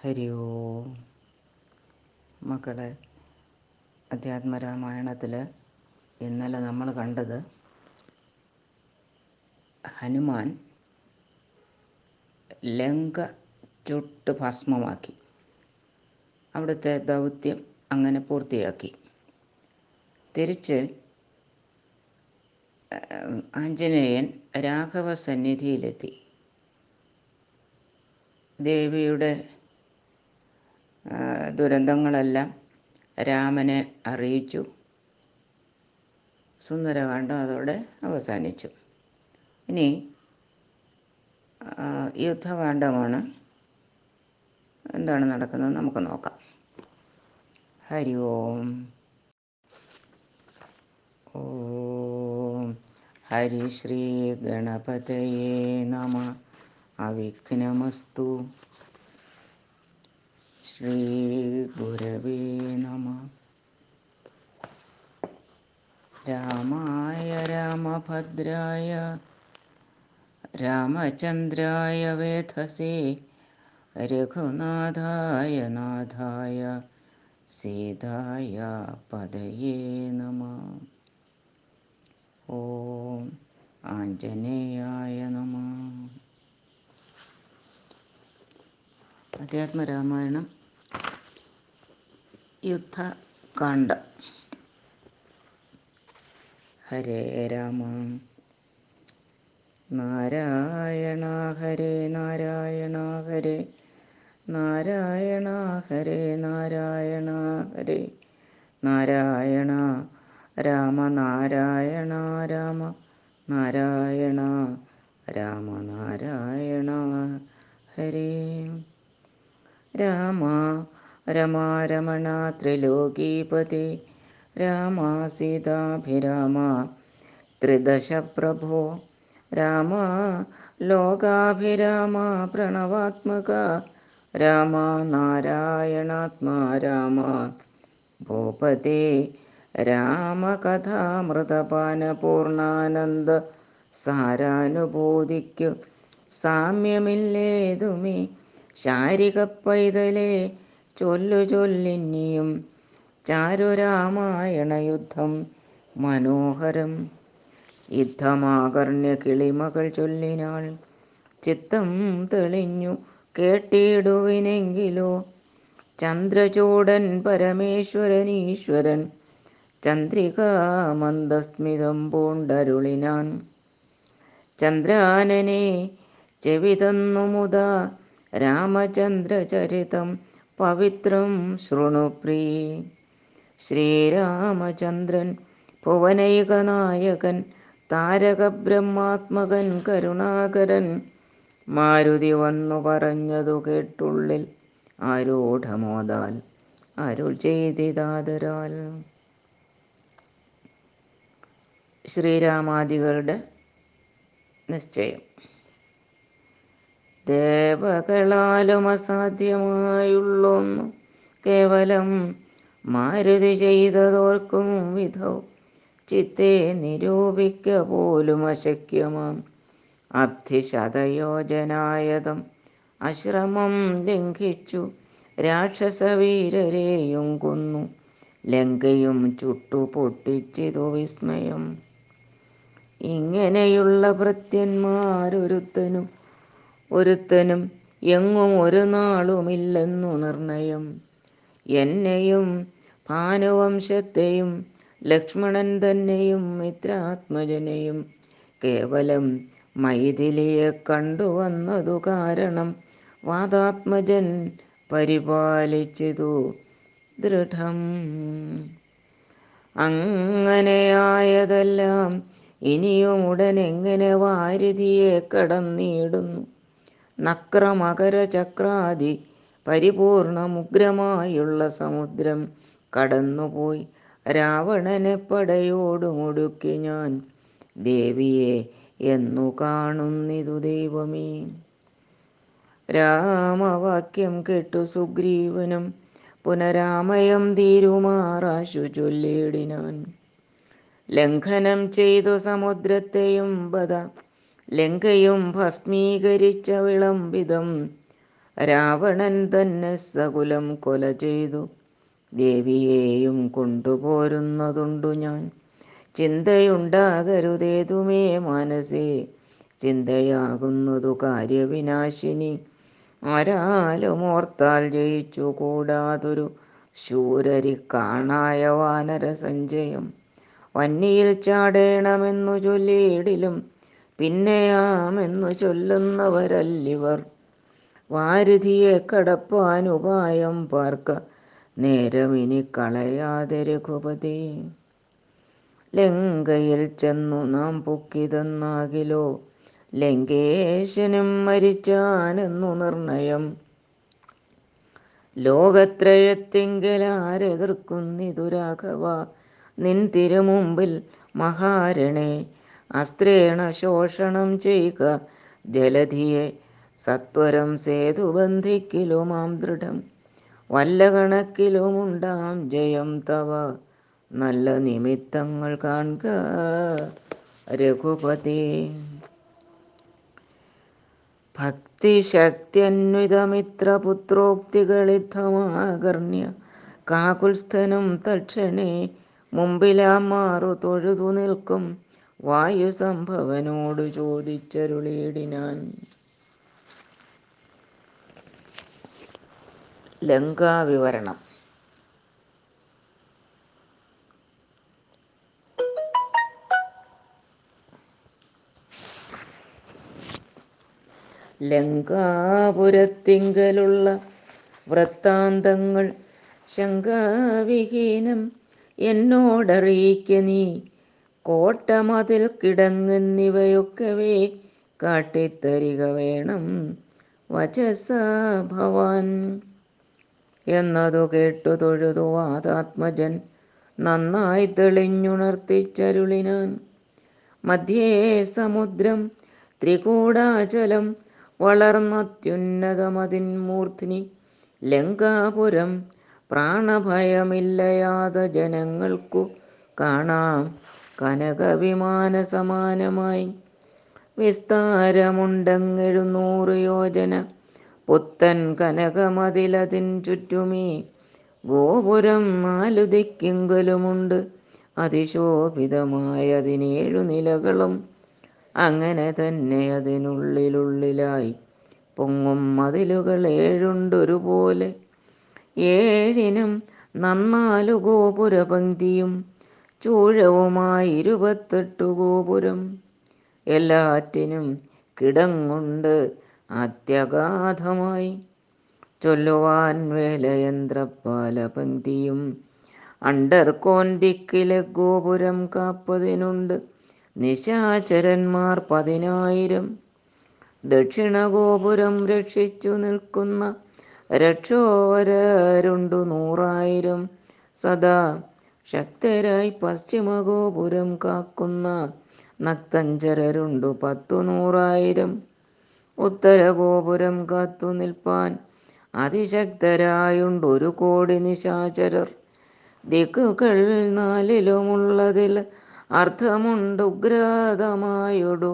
ഹരി ഓം. മക്കളെ അധ്യാത്മരാമായണത്തിൽ ഇന്നലെ നമ്മൾ കണ്ടത് ഹനുമാൻ ലങ്ക ചുട്ട് ഭസ്മമാക്കി അവിടുത്തെ ദൗത്യം അങ്ങനെ പൂർത്തിയാക്കി. തിരിച്ച് ആഞ്ജനേയൻ രാഘവ സന്നിധിയിലെത്തി ദേവിയുടെ ദുരന്തങ്ങളെല്ലാം രാമനെ അറിയിച്ചു. സുന്ദരകാന്ഡം അതോടെ അവസാനിച്ചു. ഇനി യുദ്ധകാന്ഡമാണ് എന്താണ് നടക്കുന്നത് നമുക്ക് നോക്കാം. ഹരി ഓം. ഓം. ഹരി ശ്രീ ഗണപതയേ നമ. അവിഘ്നമസ്തു. ശ്രീ ഗുരവേ നമ. രാമായ രാമഭദ്രായ രാമചന്ദ്രായ വേധസേ രഘുനാഥായ നാഥായ സീതായ പദയേ നമ. ഓം ആഞ്ജനേയായ നമ. അധ്യാത്മരാമായണം യുദ്ധകാണ്ഡ. ഹരേ രാമ. നാരായണ ഹരേ നാരായണ ഹരേ. നാരായണ ഹരേ നാരായണ ഹരേ. നാരായണ രാമ നാരായണ രാമ. നാരായണ രാമ നാരായണ ഹരേ. രാമ രമാരമണ ത്രിലോകീപതി. രാമ സീതാഭിരാമ ത്രിദശ പ്രഭോ രാമ ലോകാഭിരാമ പ്രണവാത്മക. രാമ നാരായണാത്മാ രാമ ഭൂപതി. രാമകഥാമൃതപാനപൂർണാനന്ദ സാരാനുഭൂതിക്കു സാമ്യമില്ലേതുമേ. ശാരിക പൈതലേ ചൊല്ലു ചൊല്ലിനിയും ചാരുരാമായണ യുദ്ധം മനോഹരം. യുദ്ധമാകർണ്യ കിളിമകൾ ചൊല്ലിനാൾ ചിത്തം തെളിഞ്ഞു കേട്ടിടുവിനെങ്കിലോ. ചന്ദ്രചൂടൻ പരമേശ്വരൻ ഈശ്വരൻ ചന്ദ്രികാമന്ദസ്മിതം പൂണ്ടരുളിനാൻ. ചന്ദ്രാനനെ ചെവിതന്നു മുത രാമചന്ദ്രചരിതം പവിത്രം ശൃണു പ്രീ. ശ്രീരാമചന്ദ്രൻ ഭുവനൈകനായകൻ താരകബ്രഹ്മാത്മകൻ കരുണാകരൻ. മാരുതി വന്നു പറഞ്ഞതു കേട്ടുള്ളിൽ ആരൂഢമോദാൽ അരുൾ ചെയ്തിതാതരാൽ. ശ്രീരാമാദികളുടെ നിശ്ചയം. ദേവകളാലും അസാധ്യമായുള്ളൊന്നു കേവലം മാരുതി ചെയ്തതോർക്കും വിധോ ചിത്തെ നിരൂപിക്ക പോലും അശക്യമാം. അബ്ധിശതയോജനായതം അശ്രമം ലംഘിച്ചു രാക്ഷസവീരരെയും കൊന്നു. ലങ്കയും ചുട്ടു പൊട്ടിച്ചിതു വിസ്മയം. ഇങ്ങനെയുള്ള ഭൃത്യന്മാരൊരുത്തനും ഒരുത്തനും എങ്ങും ഒരു നാളുമില്ലെന്നു നിർണയം. എന്നെയും ഭാനുവംശത്തെയും ലക്ഷ്മണൻ തന്നെയും മിത്രാത്മജനെയും കേവലം മൈഥിലിയെ കണ്ടുവന്നതു കാരണം വാദാത്മജൻ പരിപാലിച്ചതു ദൃഢം. അങ്ങനെയായതെല്ലാം ഇനിയും ഉടനെങ്ങനെ വാരുതിയെ കടന്നിടുന്നു? നക്രമകര ചക്രാദി പരിപൂർണമുഗ്രമായുള്ള സമുദ്രം കടന്നുപോയി. രാവണനെ പടയോടുമൊടുക്കി ഞാൻ. ദേവിയെ എന്നു കാണുന്നിതു ദൈവമേ. രാമവാക്യം കേട്ടു സുഗ്രീവനും. പുനരാമയം തീരുമാറാശു ചൊല്ലിയിടിനാൻ ലംഘനം ചെയ്തു സമുദ്രത്തെയും ബദ. ലങ്കയും ഭസ്മീകരിച്ച വിളംബിതം രാവണൻ തന്നെ സകുലം കൊല ചെയ്തു. ദേവിയെയും കൊണ്ടുപോരുന്നതുണ്ടു ഞാൻ. ചിന്തയുണ്ടാകരുതേതുമേ മനസ്സേ ചിന്തയാകുന്നതു കാര്യവിനാശിനി. ആരാലും ഓർത്താൽ ജയിച്ചു കൂടാതൊരു ശൂരരി കാണായ വാനര സഞ്ചയം വന്നിയിൽ ചാടേണമെന്നു ചൊല്ലിയിടിലും പിന്നെയാമെന്നു ചൊല്ലുന്നവരല്ലിവർ. വാരുതിയെ കടപ്പാൻ ഉപായം പാർക്ക. നേരമിനി കളയാതെ രഘുപതി. ലങ്കയിൽ ചെന്നു നാം പൊക്കിതെന്നാകിലോ? ലങ്കേശനും മരിച്ചാനെന്നു നിർണയം. ലോകത്രയത്തിങ്കലാരെതിർക്കുന്നിതു രാഘവ നിൻ തിരുമുമ്പിൽ മഹാരണേ അസ്ത്രേണ ശോഷണം ചെയ്യുക. ജലധിയെ സത്വരം സേതു ബന്ധിക്കിലുമാം ദൃഢം. വല്ല കണക്കിലുമുണ്ടാം ജയം തവ. നല്ല നിമിത്തങ്ങൾ കാണുക. രഘുപതി. ഭക്തിശക്തിയന്വിതമിത്രപുത്രോക്തികളിത്തമാകർണ്യ കാകുൽസ്ഥനും തക്ഷണേ മുമ്പിലാ മാറു തൊഴുതു നിൽക്കും. വായുസംഭവനോട് ചോദിച്ചരുളിയിടിനാൻ. ലങ്കാവിവരണം. ലങ്കാപുരത്തിങ്കലുള്ള വൃത്താന്തങ്ങൾ ശങ്കാവിഹീനം എന്നോടറിയിക്ക നീ. കോട്ടമതിൽ കിടങ്ങുന്നിവയൊക്കവേ കാട്ടിത്തരിക വേണം. വചസ ഭവാൻ. എന്നതു കേട്ടു തൊഴുതു വാതാത്മജൻ. നന്നായി തെളിഞ്ഞുണർത്തിച്ചരുളിനാൻ. മധ്യേ സമുദ്രം ത്രികൂടാചലം വളർന്നത്യുന്നതമതിൻ മൂർത്തിനി ലങ്കാപുരം പ്രാണഭയമില്ലയാത ജനങ്ങൾക്കു കാണാം. കനകവിമാന സമാനമായി വിസ്താരമുണ്ടെങ്ങെഴുന്നൂറ് യോജന. പുത്തൻ കനകമതിലതിൻ ചുറ്റുമേ. ഗോപുരം നാലു ദിക്കിങ്കലുമുണ്ട് അതിശോഭിതമായ അതിനേഴു നിലകളും. അങ്ങനെ തന്നെ അതിനുള്ളിലുള്ളിലായി. പൊങ്ങും മതിലുകൾ ഏഴുണ്ടൊരുപോലെ. ഏഴിനും നന്നാലു ഗോപുരപങ്ക്തിയും. ചൂഴവുമായി ഇരുപത്തെട്ടു ഗോപുരം. എല്ലാറ്റിനും കിടങ്ങുണ്ട് അത്യഗാധമായി. ചൊല്ലുവാൻ വേലയന്ത്രപ്പാല പങ്ക്തിയും. അണ്ടർകോൻ ദിക്കിലെ ഗോപുരം കാപ്പതിനുണ്ട്. നിശാചരന്മാർ പതിനായിരം. ദക്ഷിണ ഗോപുരം രക്ഷിച്ചു നിൽക്കുന്ന രക്ഷോരരുണ്ടു നൂറായിരം. സദാ ശക്തരായി പശ്ചിമഗോപുരം കാക്കുന്ന നക്തഞ്ചരരുണ്ടു പത്തു നൂറായിരം ഉത്തരഗോപുരം കാത്തു നിൽപ്പാൻ അതിശക്തരായുണ്ടൊരു കോടി നിശാചരർ. ദിക്കുകൾ നാലിലുമുള്ളതിൽ അർത്ഥമുണ്ട് ഉഗ്രതമായൊടു.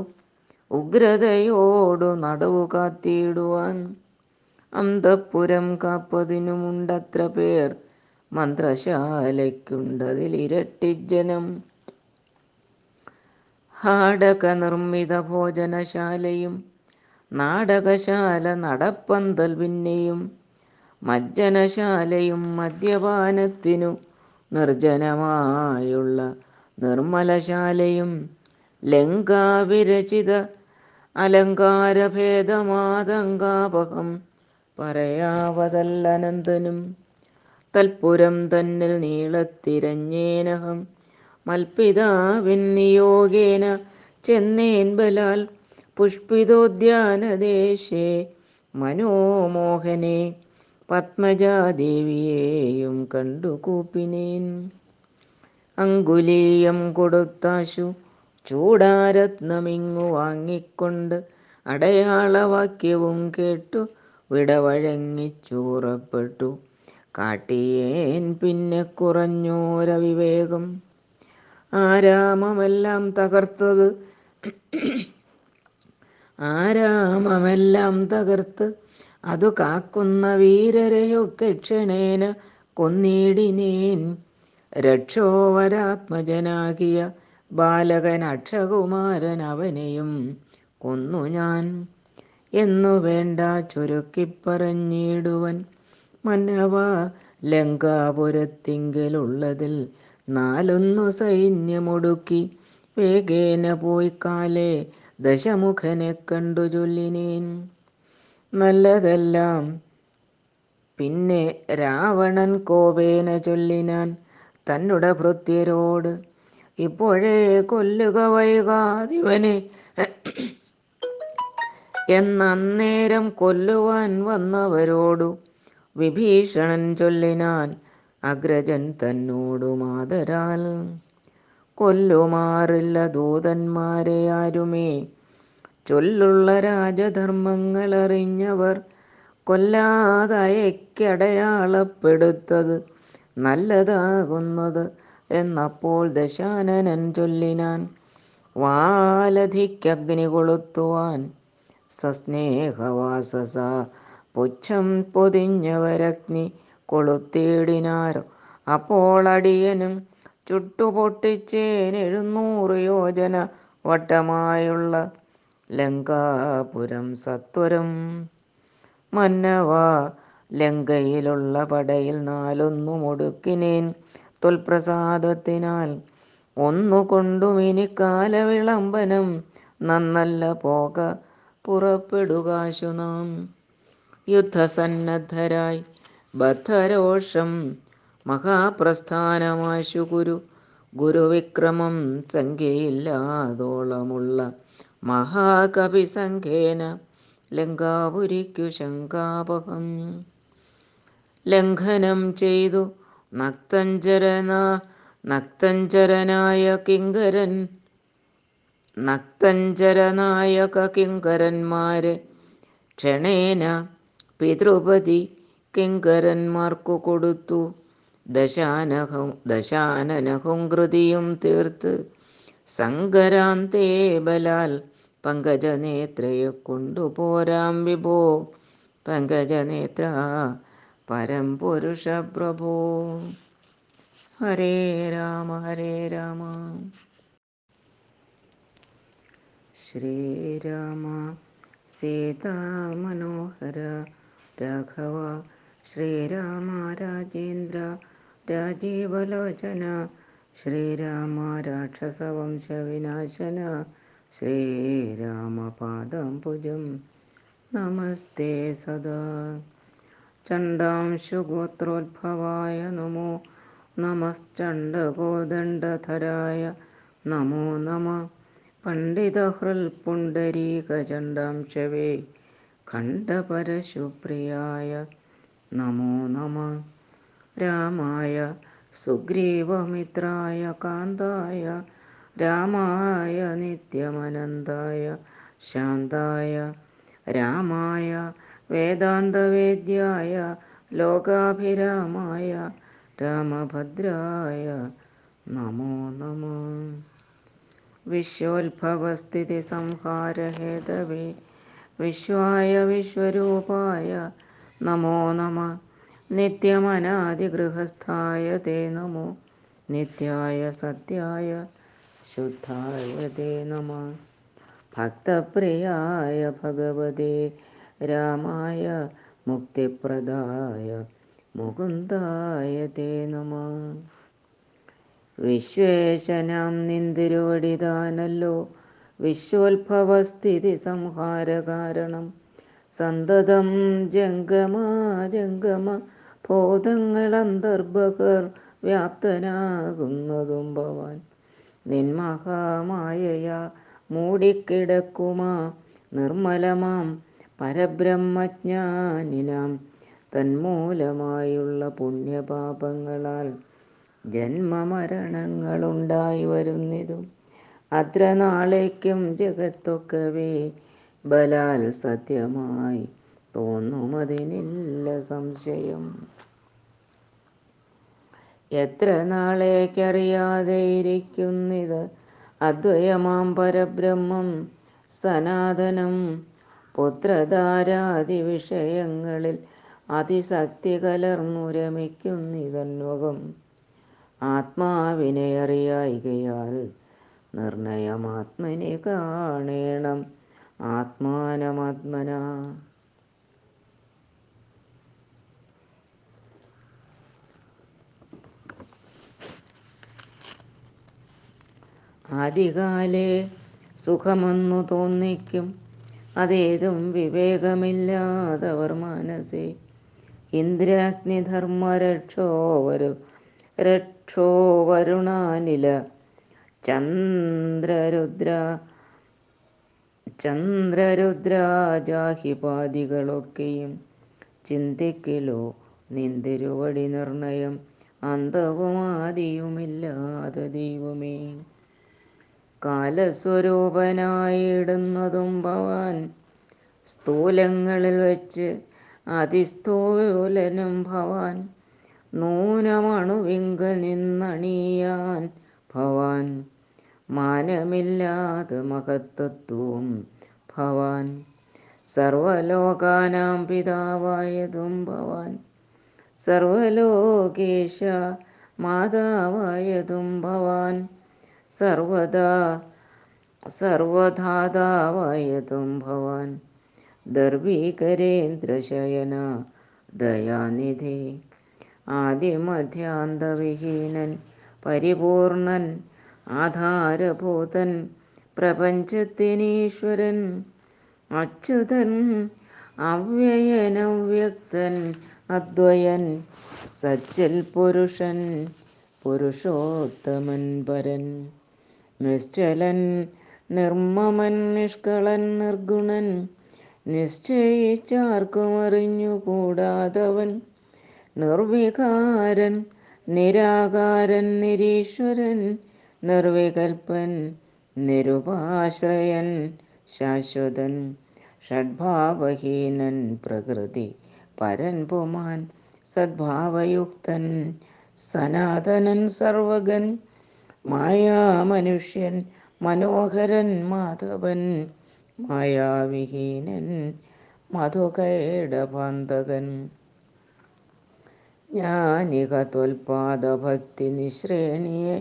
ഉഗ്രതയോടു നടവു കാത്തിയിടുവാൻ അന്തപ്പുരം കാപ്പതിനുമുണ്ടത്ര പേർ. മന്ത്രശാലയ്ക്കുണ്ടതിലിരട്ടിജനം ഹാടക നിർമ്മിത ഭോജനശാലയും നാടകശാല നടപ്പന്തൽ പിന്നെയും മജ്ജനശാലയും മദ്യപാനത്തിനു നിർജനമായുള്ള നിർമ്മലശാലയും ലങ്കാവിരചിത അലങ്കാരഭേദമാതങ്കാപകം പറയാവതല്ലനന്ദനും തൽപുരം തന്നിൽ നീളത്തിരഞ്ഞേനഹം. മൽപിതാവിൻ നിയോഗേന ചെന്നേൻ ബലാൽ പുഷ്പിതോദ്യാനദേശേ. മനോമോഹനെ പത്മജാദേവിയെയും കണ്ടു കൂപ്പിനേൻ. അങ്കുലീയം കൊടുത്താശു ചൂടാരത്നമിങ്ങു വാങ്ങിക്കൊണ്ട് അടയാളവാക്യവും കേട്ടു വിടവഴങ്ങിച്ചു പുറപ്പെട്ടു കാട്ടിയേൻ പിന്നെ കുറഞ്ഞോരവിവേകം ആരാമമെല്ലാം തകർത്തത് ആരാമമെല്ലാം തകർത്ത് അതു കാക്കുന്ന വീരരെയൊക്കെ ക്ഷണേന കൊന്നിടിനേൻ. രക്ഷോവരാത്മജനാകിയ ബാലകൻ അക്ഷകുമാരൻ അവനെയും കൊന്നു ഞാൻ. എന്നു വേണ്ട ചുരുക്കിപ്പറഞ്ഞിടുവൻ. മന്നവ ലങ്കാപുരത്തിങ്കിലുള്ളതിൽ നാലൊന്നു സൈന്യമൊടുക്കി വേഗേന പോയി കാലേ ദശമുഖനെ കണ്ടു ചൊല്ലിനേൻ. നല്ലതെല്ലാം പിന്നെ രാവണൻ കോപേന ചൊല്ലിനാൻ തന്നുടെ ഭൃത്യരോട് ഇപ്പോഴേ കൊല്ലുക വൈകാതിവനെ എന്നേരം കൊല്ലുവാൻ വന്നവരോടു വിഭീഷണൻ ചൊല്ലിനാൻ അഗ്രജൻ തന്നോടു മാതരാൽ. കൊല്ലുമാറില്ല ദൂതന്മാരെ ആരുമേ? ചൊല്ലുള്ള രാജധർമ്മങ്ങൾ അറിഞ്ഞവർ കൊല്ലാതയക്കടയാളപ്പെടുത്തത് നല്ലതാകുന്നത് എന്നപ്പോൾ ദശാനനൻ ചൊല്ലിനാൻ വാലധിക്കഗ്നി കൊളുത്തുവാൻ സസ്നേഹവാസസ പുച്ഛം പൊതിഞ്ഞവരഗ്നി കൊളുത്തേടിനാരോ? അപ്പോൾ അടിയനും ചുട്ടുപൊട്ടിച്ചേൻ എഴുന്നൂറ് യോജന വട്ടമായുള്ള ലങ്കാപുരം സത്വരം. മന്നവ ലങ്കയിലുള്ള പടയിൽ നാലൊന്നു മുടുക്കിനേൻ തൊൽപ്രസാദത്തിനാൽ ഒന്നുകൊണ്ടും ഇനി കാലവിളംബനം നന്നല്ല പോക പുറപ്പെടുകാശു നാം. യുദ്ധസന്നദ്ധരായി. ബദ്ധരോഷം മഹാപ്രസ്ഥാനമാശു ഗുരു. ഗുരുവിക്രമം സംഖ്യയില്ലാതോളമുള്ള മഹാകവി സംഖ്യേന ലങ്കാപുരിക്കു ശങ്കാപഹം ലംഘനം ചെയ്തു നക്തഞ്ചരന നക്തഞ്ചരനായ കിങ്കരൻ. നക്തഞ്ചരനായക കിങ്കരന്മാരെ ക്ഷണേന പിതൃപതി കിങ്കരന്മാർക്കു കൊടുത്തു. ദശാനഹം ദശാനനഹുങ്കൃതിയും തീർത്ത്. സങ്കരാന്തേ ബലാൽ പങ്കജനേത്രയെ കൊണ്ടുപോരാം വിഭോ. പങ്കജനേത്ര പരംപുരുഷ പ്രഭോ. ഹരേ രാമ ഹരേ രാമ. ശ്രീരാമ സീതാമനോഹര രാഘവ ശ്രീരാമ രാജേന്ദ്ര രാജീവലോചന ശ്രീരാമ രാക്ഷസവംശവിനാശന ശ്രീരാമപാദംബുജം നമസ്തേ സദാ. ചണ്ഡാംശുഗോത്രോദ്ഭവായ നമോ നമശ്ചണ്ഡകോദണ്ഡധരായ നമോ നമ. പണ്ഡിതഹൃൽപുണ്ടരീകചണ്ഡാംശവേ ഖണ്ഡപരശുപ്രിയായ നമോ നമ. രാമായ സുഗ്രീവമിത്രായ കാന്തായ രാമായ നിത്യമനന്തായ ശാന്തായ രാമായ വേദാന്തവേദ്യായ ലോകാഭിരാമായ രാമഭദ്രായ നമോ നമ. വിശ്വോത്ഭവസ്ഥിതി സംഹാരഹേതവേ വിശ്വായ വിശ്വരൂപായ നമോ നമ. നിത്യമനാദിഗൃഹസ്ഥായ തേ നമോ. നിത്യായ സത്യായ ശുദ്ധായ തേ നമ. ഭക്തപ്രിയായ ഭഗവതേ രാമായ മുക്തിപ്രദായ മുകുന്ദായ തേ നമ. വിശ്വേശനാം നിന്തിരുവടിതാനല്ലോ വിശ്വോത്ഭവസ്ഥിതി സംഹാരകാരണം. സന്തതം ജംഗമ ജംഗമ ബോധങ്ങളന്തർബഹർ വ്യാപ്തനാകുന്നതും ഭവാൻ. നിന്മഹാമായയാ മൂടിക്കിടക്കുമാ നിർമ്മലമാം പരബ്രഹ്മജ്ഞാനിനാം. തന്മൂലമായുള്ള പുണ്യപാപങ്ങളാൽ ജന്മമരണങ്ങളുണ്ടായി വരുന്നതും. അത്ര നാളേക്കും ജഗത്തൊക്കവേ ബലാൽ സത്യമായി തോന്നുമതിനില്ല സംശയം. എത്ര നാളേക്കറിയാതെ ഇരിക്കുന്നിത് അദ്വയമാം പരബ്രഹ്മം സനാതനം പുത്രധാരാദി വിഷയങ്ങളിൽ അതിശക്തി കലർന്നു രമിക്കുന്നിതന്വകം ആത്മാവിനെ അറിയായികയാൽ നിർണയമാത്മനെ കാണേണം. ആത്മാനമാത്മന. ആദികാലേ സുഖമെന്നു തോന്നിക്കും. അതേതും വിവേകമില്ലാതവർ മനസ്സേ. ഇന്ദ്രാഗ്നിധർമ്മ രക്ഷോവരു രക്ഷോ വരുണാനില. ചന്ദ്രരുദ്ര ചന്ദ്രരുദ്രാജാഹിപാദികളൊക്കെയും ചിന്തിക്കലോ നിന്തിരുവടി നിർണയം അന്തവുമാതിയുമില്ലാതെ ദൈവമേ. കാലസ്വരൂപനായിടുന്നതും ഭവാൻ സ്ഥൂലങ്ങളിൽ വെച്ച് അതിസ്ഥൂലനും ഭവാൻ നൂനമണുവിങ്കൽ നിന്നണിയാൻ ഭവാൻ മാനമില്ലാതെ മഹത്തത്വവും ഭവാൻ. സർവലോകാനാം പിതാവായതും ഭവാൻ. സർവലോകേശ മാതാവായതും ഭവാൻ. സർവദാ സർവധാതാവായതും ഭവാൻ. ദർവീകരേന്ദ്രശയന ദയാനിധി. ആദ്യമധ്യാന്തവിഹീനൻ പരിപൂർണൻ ആധാരഭൂതൻ പ്രപഞ്ചത്തിനീശ്വരൻ അച്യുതൻ അവ്യയനവ്യക്തൻ അദ്വയൻ സച്ചിൽ പുരുഷൻ പുരുഷോത്തമൻ പരൻ നിശ്ചലൻ നിർമ്മമൻ നിഷ്കളൻ നിർഗുണൻ നിശ്ചയിച്ചാർക്കും അറിഞ്ഞുകൂടാതവൻ നിർവികാരൻ നിരാകാരൻ നിരീശ്വരൻ നിർവികൽപ്പൻ നിരുപാശ്രയൻ ശാശ്വതൻ ഷഡ്ഭാവഹീനൻ പ്രകൃതി പരൻ പുമാൻ സദ്ഭാവയുക്തൻ സനാതനൻ സർവകൻ മായാമനുഷ്യൻ മനോഹരൻ മാധവൻ മായാവിഹീനൻ മധുകൈടബന്ധകൻ. ജ്ഞാനിക ത്വൽപാദഭക്തി നിശ്രേണിയെ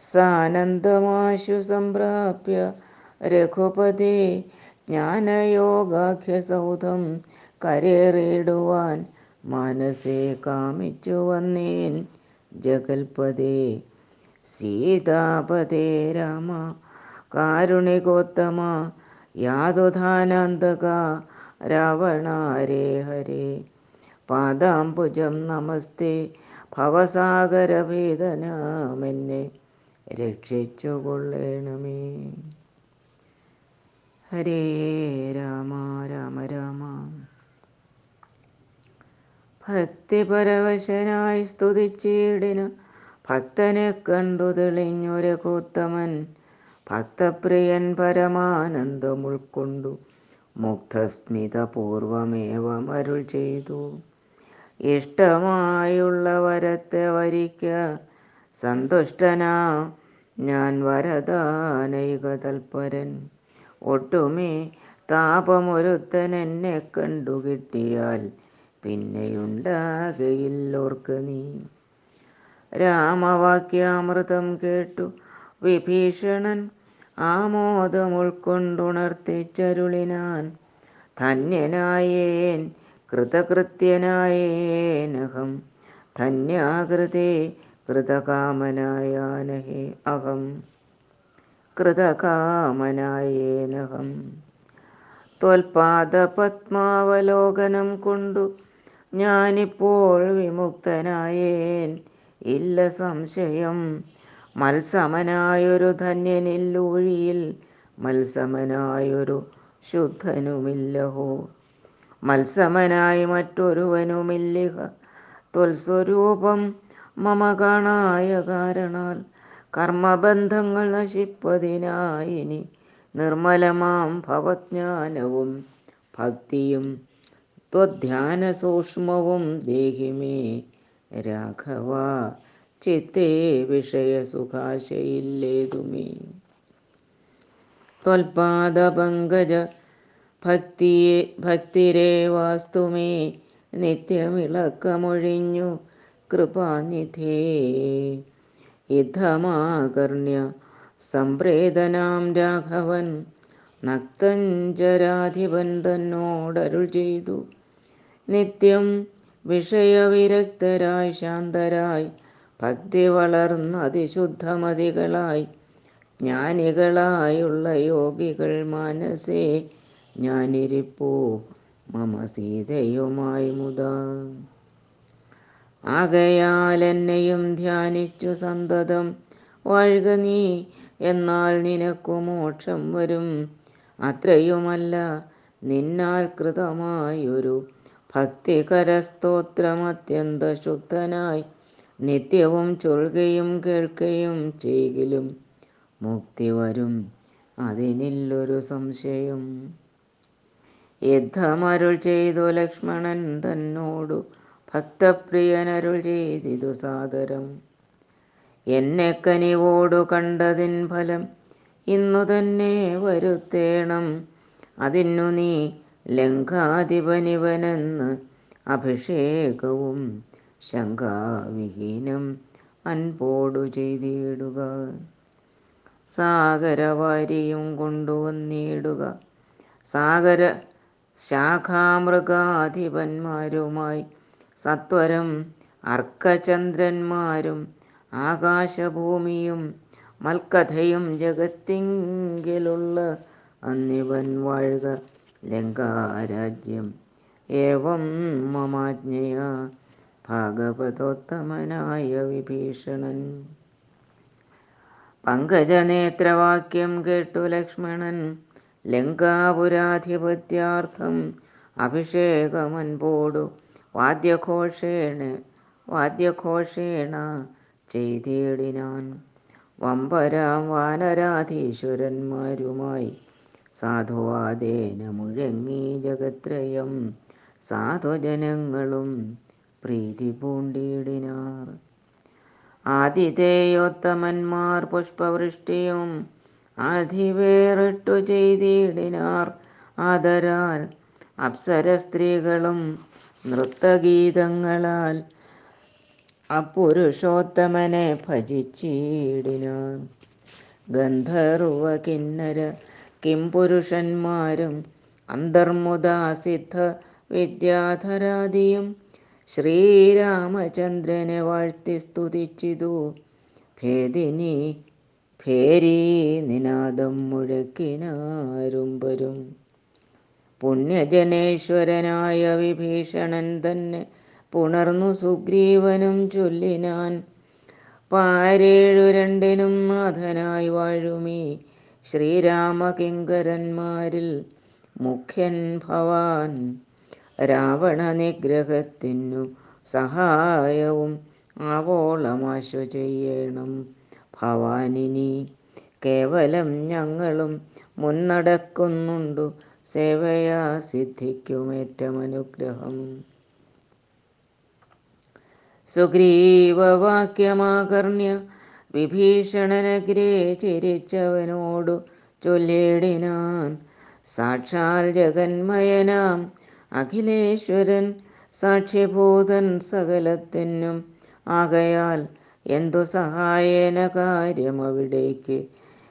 സാനന്ദമാശു സംപ്രാപ്യ രഘുപതി ജ്ഞാനയോഗാഖ്യസൗധം കരേറിയിടുവാൻ മനസ്സെ കാമിച്ചു വന്നേൻ ജഗൽപദേ സീതാപതേ രാമ കാരുണികോത്തമ യാതുധാനന്തക രാവണാരേ ഹരേ. പാദാംബുജം നമസ്തേ ഭവസാഗരഭേദനാമെന്നെ രക്ഷിച്ചു ഹരേ രാമ രാമ രാമ. ഭക്തിപരവശനായി സ്തുതിച്ചീടിന് ഭക്തനെ കണ്ടു തെളിഞ്ഞൊരു കൂത്തമൻ. ഭക്തപ്രിയൻ പരമാനന്ദം ഉൾക്കൊണ്ടു മുഗ്ധസ്മിതപൂർവമേവമരുൾ ചെയ്തു. ഇഷ്ടമായുള്ള വരത്തെ വരിക്ക സന്തുഷ്ടനാ. ഞാൻ വരദാനൈക തൽപരൻ. ഒട്ടുമേ താപമൊരുത്തൻ എന്നെ കണ്ടു കിട്ടിയാൽ പിന്നെയുണ്ടാകയില്ലോർക്ക് നീ. രാമവാക്യാമൃതം കേട്ടു. വിഭീഷണൻ ആമോദം ഉൾക്കൊണ്ടുണർത്തിച്ചരുളിനാൻ. ധന്യനായേൻ കൃതകൃത്യനായേനഹം. ധന്യാകൃതേ കൃതകാമനായാനഹേ അഹം. കൃതകാമനായേനഹം. ത്വൽപാദപത്മാവലോകനം കൊണ്ടു ഞാനിപ്പോൾ വിമുക്തനായേൻ. ഇല്ല സംശയം. മത്സമനായൊരു ധന്യനില്ലൂഴിയിൽ മത്സമനായൊരു ശുദ്ധനുമില്ലഹോ. മത്സമനായി മറ്റൊരുവനുമില്ലിഹ. ത്വൽസ്വരൂപം മമ കാണായ കാരണാൽ കർമ്മബന്ധങ്ങൾ നശിപ്പതിനായിനി നിർമ്മലമാം ഭവജ്ഞാനവും ഭക്തിയും ത്വധ്യാന സൂക്ഷ്മവും ദേഹിമേ. രാഘവ ചിത്തേ വിഷയസുഖാശയില്ലേതുമേ. ത്വൽപാദപങ്കജ ഭക്തിയെ ഭക്തിരേ വാസ്തുമേ. നിത്യമിളക്കമൊഴിഞ്ഞു കൃപാനിധേ. യുദ്ധമാകർണ്യ സംപ്രേതനാം രാഘവൻ നക്തഞ്ചരാധിപൻ തന്നോടരുൾ ചെയ്തു. നിത്യം വിഷയവിരക്തരായി ശാന്തരായി ഭക്തി വളർന്ന അതിശുദ്ധമതികളായി ജ്ഞാനികളായുള്ള യോഗികൾ മനസ്സേ ഞാനിരിപ്പോ. മമ സീതയുമായി മുതാ. ആകയാൽ എന്നെയും ധ്യാനിച്ചു സന്തതം. വാഴുക നീ എന്നാൽ നിനക്കു മോക്ഷം വരും. അത്രയുമല്ല നിന്നാൽ കൃതമായൊരു ഭക്തികരസ്തോത്രം അത്യന്ത ശുദ്ധനായി നിത്യവും ചൊൽകയും കേൾക്കുകയും ചെയ്യലും. മുക്തി വരും അതിനില്ലൊരു സംശയം. യുദ്ധമരുൾ ചെയ്തു ലക്ഷ്മണൻ തന്നോടു ഭക്തപ്രിയനരുൾ ചെയ്തിതു സാദരം. എന്നെ കനിവോടു കണ്ടതിൻ ഫലം ഇന്നു തന്നെ വരുത്തേണം. അതിനു നീ ലങ്കാധിപനിവനെന്ന് അഭിഷേകവും ശങ്കാവിഹീനം അൻപോടു ചെയ്തിടുക. സാഗരവാരിയും കൊണ്ടുവന്നിടുക. സാഗര ശാഖാമൃഗാധിപന്മാരുമായി സത്വരം അർക്കചന്ദ്രന്മാരും ആകാശഭൂമിയും മൽക്കഥയും ജഗത്തിങ്കിലുള്ള അന്നിവൻ വാഴുക ലങ്കാരാജ്യം. ഏവം മമാജ്ഞയ ഭാഗവതോത്തമനായ വിഭീഷണൻ. പങ്കജനേത്രവാക്യം കേട്ടു ലക്ഷ്മണൻ. ലങ്കാപുരാധിപത്യാർത്ഥം അഭിഷേകമൻപോടു വാദ്യഘോഷേണ വാദ്യഘോഷേണ ചെയ്തിടിനാൻ. വമ്പരാം വാനരാധീശ്വരന്മാരുമായി സാധുവാദേന മുഴങ്ങി ജഗത്രയം സാധുജനങ്ങളും പ്രീതി പൂണ്ടിയിടിനാർ ആതിഥേയോത്തമന്മാർ പുഷ്പവൃഷ്ടിയും ആധിവേറിട്ടു ചെയ്തിടിനാർ. ആദരാൽ അപ്സര സ്ത്രീകളും നൃത്തഗീതങ്ങളാൽ അപുരുഷോത്തമനെ ഭജിച്ചിടിനാർ ഗന്ധർവ കിന്നര കിംപുരുഷന്മാരും അന്തർമുദാസിദ്ധ വിദ്യാധരാദിയും ശ്രീരാമചന്ദ്രനെ വാഴ്ത്തി സ്തുതിച്ചിതു. ഭേദിനി ഭേരീ നിനാദം മുഴക്കിനാരുംബരും പുണ്യജനേശ്വരനായ വിഭീഷണൻ തന്നെ പുണർന്നു സുഗ്രീവനും ചൊല്ലിനാൻ. പാരേഴു രണ്ടിനും നാഥനായി വാഴുമീ ശ്രീരാമകിങ്കരന്മാരിൽ മുഖ്യൻ ഭവാൻ. രാവണ നിഗ്രഹത്തിനു സഹായവും ആവോളമാശു ചെയ്യണം ഭവാനിനി. കേവലം ഞങ്ങളും മുന്നടക്കുന്നുണ്ടു സേവയാ സിദ്ധിക്കുമേറ്റമനുഗ്രഹം സുഗ്രീവവാക്യമാകർണ്യ വിഭീഷണനഗ്രേ ചിരിച്ചവനോടു ചൊല്ലിടിനാൻ. സാക്ഷാൽ ജഗന്മയനാം അഖിലേശ്വരൻ സാക്ഷിഭൂതൻ സകലത്തിനും. ആകയാൽ എന്തു സഹായേന കാര്യം അവിടേക്ക്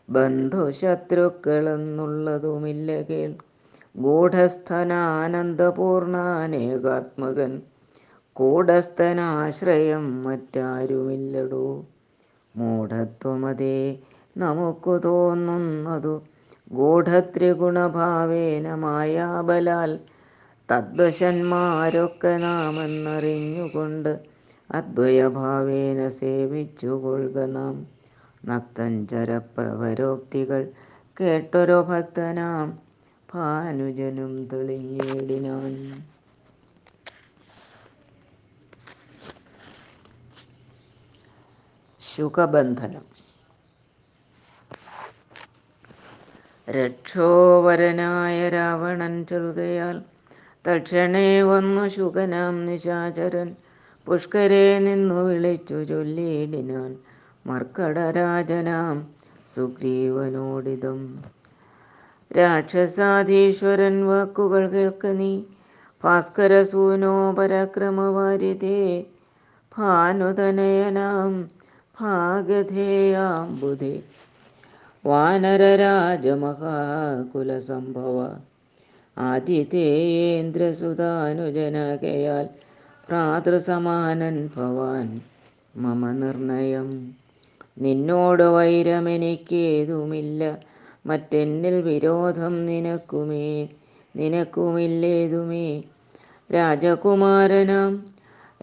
ബന്ധുശത്രുക്കളെന്നുള്ളതുമില്ല കേൾ ഗൂഢസ്ഥനാനന്ദപൂർണാനേകാത്മകൻ. കൂടസ്ഥനാശ്രയം മറ്റാരുമില്ലടോ. മൂഢത്വമതേ നമുക്കു തോന്നുന്നതു. ഗൂഢത്രിഗുണഭാവേന മായാബലാൽ. തദ്വശന്മാരൊക്കെ നാമെന്നറിഞ്ഞുകൊണ്ട് അദ്വയഭാവേന സേവിച്ചു കൊള്ളുക നാം നക്തഞ്ചരപ്രവരോക്തികൾ കേട്ടൊരു ഭക്തനാം. ഭാനുജനും തെളിഞ്ഞേടിനാൻ. ശുഖബന്ധനം. രക്ഷോവരനായ രാവണൻ ചെറുകയാൽ തക്ഷണേ വന്നു ശുഖനാം നിശാചരൻ. പുഷ്കരെ നിന്നു വിളിച്ചു ചൊല്ലിയിടിനാൻ മർക്കടരാജനാം സുഗ്രീവനോടിതം. രാക്ഷസാധീശ്വരൻ വാക്കുകൾ കേൾക്ക നീ. ഭാസ്കരസൂനോ പരാക്രമവാരിതേ ഭാനുതനയനാം ഭാഗധേയാം ബുധേ വാനരരാജമഹാകുലസംഭവ ആതിഥേയേന്ദ്രസുതാനുജനകയാൽ ഭ്രാതൃസമാനൻ ഭവാൻ മമ നിർണയം നിന്നോട് വൈരമെനിക്കേതുമില്ല. മറ്റെന്നിൽ വിരോധം നിനക്കുമേ നിനക്കുമില്ലേതുമേ? രാജകുമാരനാം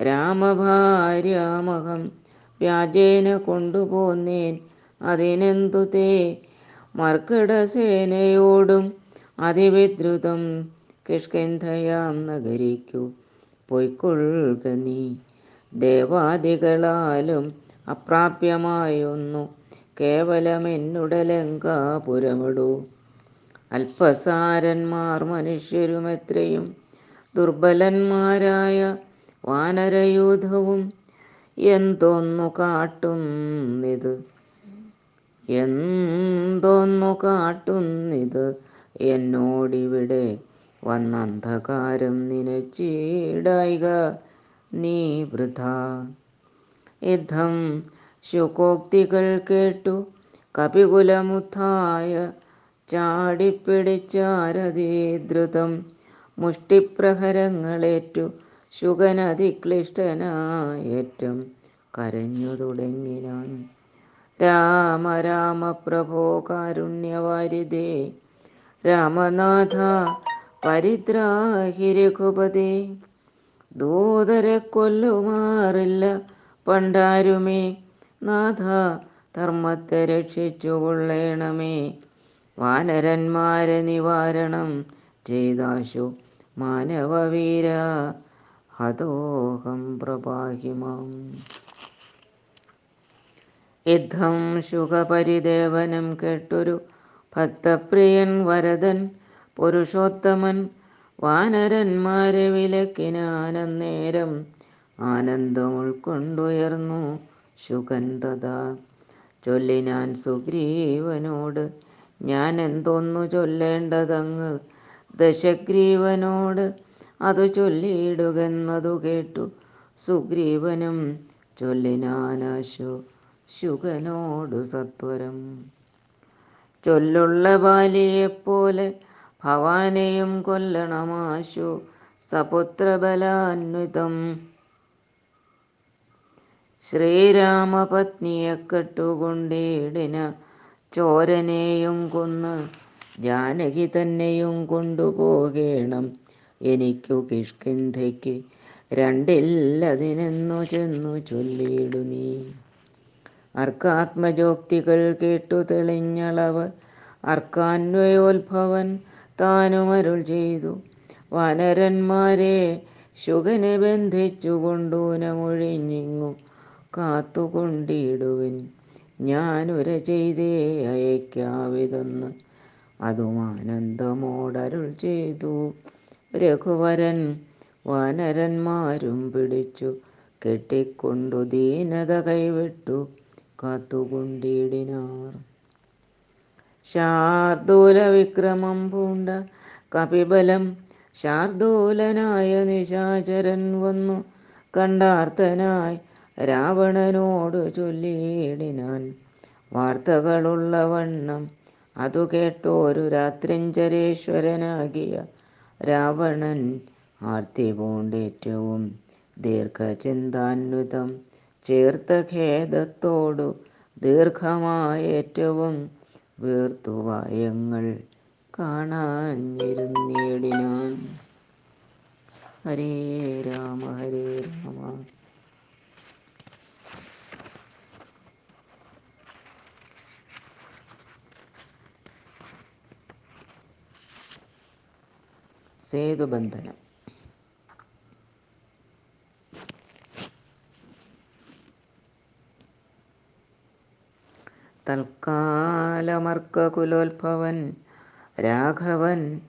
രാമഭാര്യാമഹം വ്യാജേന കൊണ്ടുപോന്നേൻ അതിനെന്തു തേ? മർക്കടസേനയോടും അതിവിദ്രുതം കിഷ്കിന്ധയാം നഗരിക്കു പൊയ്ക്കൊള്ളുക നീ. ദേവാദികളാലും അപ്രാപ്യമായൊന്നു കേവലമെന്നുടലങ്കാപുരമിടൂ അല്പസാരന്മാർ മനുഷ്യരുമെത്രയും ദുർബലന്മാരായ വാനരയൂഥവും എന്തൊന്നു കാട്ടുന്നിത്? എന്തൊന്നു കാട്ടുന്നിത്? എന്നോടിവിടെ വന്നന്ധകാരം നിനച്ചീടായിക നീ വൃഥ. യുദ്ധം ശുകോക്തികൾ കേട്ടു. കപികുലമുത്തായ ചാടിപ്പിടിച്ചാരതീദ്രുതം മുഷ്ടിപ്രഹരങ്ങളേറ്റു ശുകനതിക്ലിഷ്ടനായേറ്റം കരഞ്ഞു തുടങ്ങിനാൻ രാമ രാമ പ്രഭോ കാരുണ്യവാരിതേ. രാമനാഥ പരിദ്രാഹി രഘുപതേ. ദൂതരെ കൊല്ലുമാറില്ല പണ്ടാരുമേ. നാഥ ധർമ്മത്തെ രക്ഷിച്ചു കൊള്ളേണമേ വാനരന്മാരെ നിവാരണം ചെയ്താശു മാനവവീര. ഹതോഹം പ്രപാഹിമാം യുദ്ധം ശുഖപരിദേവനം കേട്ടൊരു ഭക്തപ്രിയൻ വരദൻ പുരുഷോത്തമൻ വാനരന്മാരെ വിലക്കിനാനന്നേരം ആനന്ദം ഉൾക്കൊണ്ടുയർന്നു. ശുകൻ തഥാ ചൊല്ലിനാൻ സുഗ്രീവനോട് ഞാൻ എന്തൊന്നു ചൊല്ലേണ്ടതങ്ങ്? ദശഗ്രീവനോട് അതു ചൊല്ലിയിടുകെന്നതു കേട്ടു സുഗ്രീവനും ചൊല്ലിനാനാശു ശുകനോടു സത്വരം. ചൊല്ലുള്ള ബാലിയെപ്പോലെ ഭവാനെയും കൊല്ലണമാശു സപുത്രബലാന്വിതം ശ്രീരാമപത്നിയെ കെട്ടുകൊണ്ടിടിന ചോരനെയും കൊന്ന് ജാനകി തന്നെയും കൊണ്ടുപോകേണം. എനിക്കു കിഷ്കിന്ധയ്ക്ക് രണ്ടില്ലതിനെന്നു ചെന്നു ചൊല്ലിയിടു നീ. അർക്കാത്മജോക്തികൾ കേട്ടു തെളിഞ്ഞളവ്. അർക്കാന്വയോത്ഭവൻ താനുമരുൾ ചെയ്തു. വാനരന്മാരെ ശുഗനെ ബന്ധിച്ചു കൊണ്ടൂനമൊഴിഞ്ഞിങ്ങു കാത്തുകൊണ്ടിടുവിൻ. ഞാനുര ചെയ്തേ അയക്കാവിതെന്ന്. അതും ആനന്ദമോടരുൾ ചെയ്തു. രഘുവരൻ വാനരന്മാരും പിടിച്ചു. കെട്ടിക്കൊണ്ടു ദീനത കൈവിട്ടു. കാത്തുകൊണ്ടിടിനാർ. ശാർദൂല വിക്രമം പൂണ്ട കപിബലം ശാർദൂലനായ നിശാചരൻ വന്നു. കണ്ടാർത്തനായി രാവണനോട് ചൊല്ലിയിടിനാൻ വാർത്തകളുള്ള വണ്ണം അതു കേട്ടോരു രാത്രിഞ്ചരേശ്വരനാകിയ രാവണൻ ആർത്തി പൂണ്ടേറ്റവും ദീർഘചിന്താന്വിതം ചേർത്ത ഖേദത്തോടു ദീർഘമായേറ്റവും വീർത്തുവായങ്ങൾ കാണാനിരുന്നിടിനാൻ. ഹരേ രാമ ഹരേ രാമ. സേതുബന്ധനം തൽക്കാലമർക്കകുലോത്ഭവൻ രാഘവൻ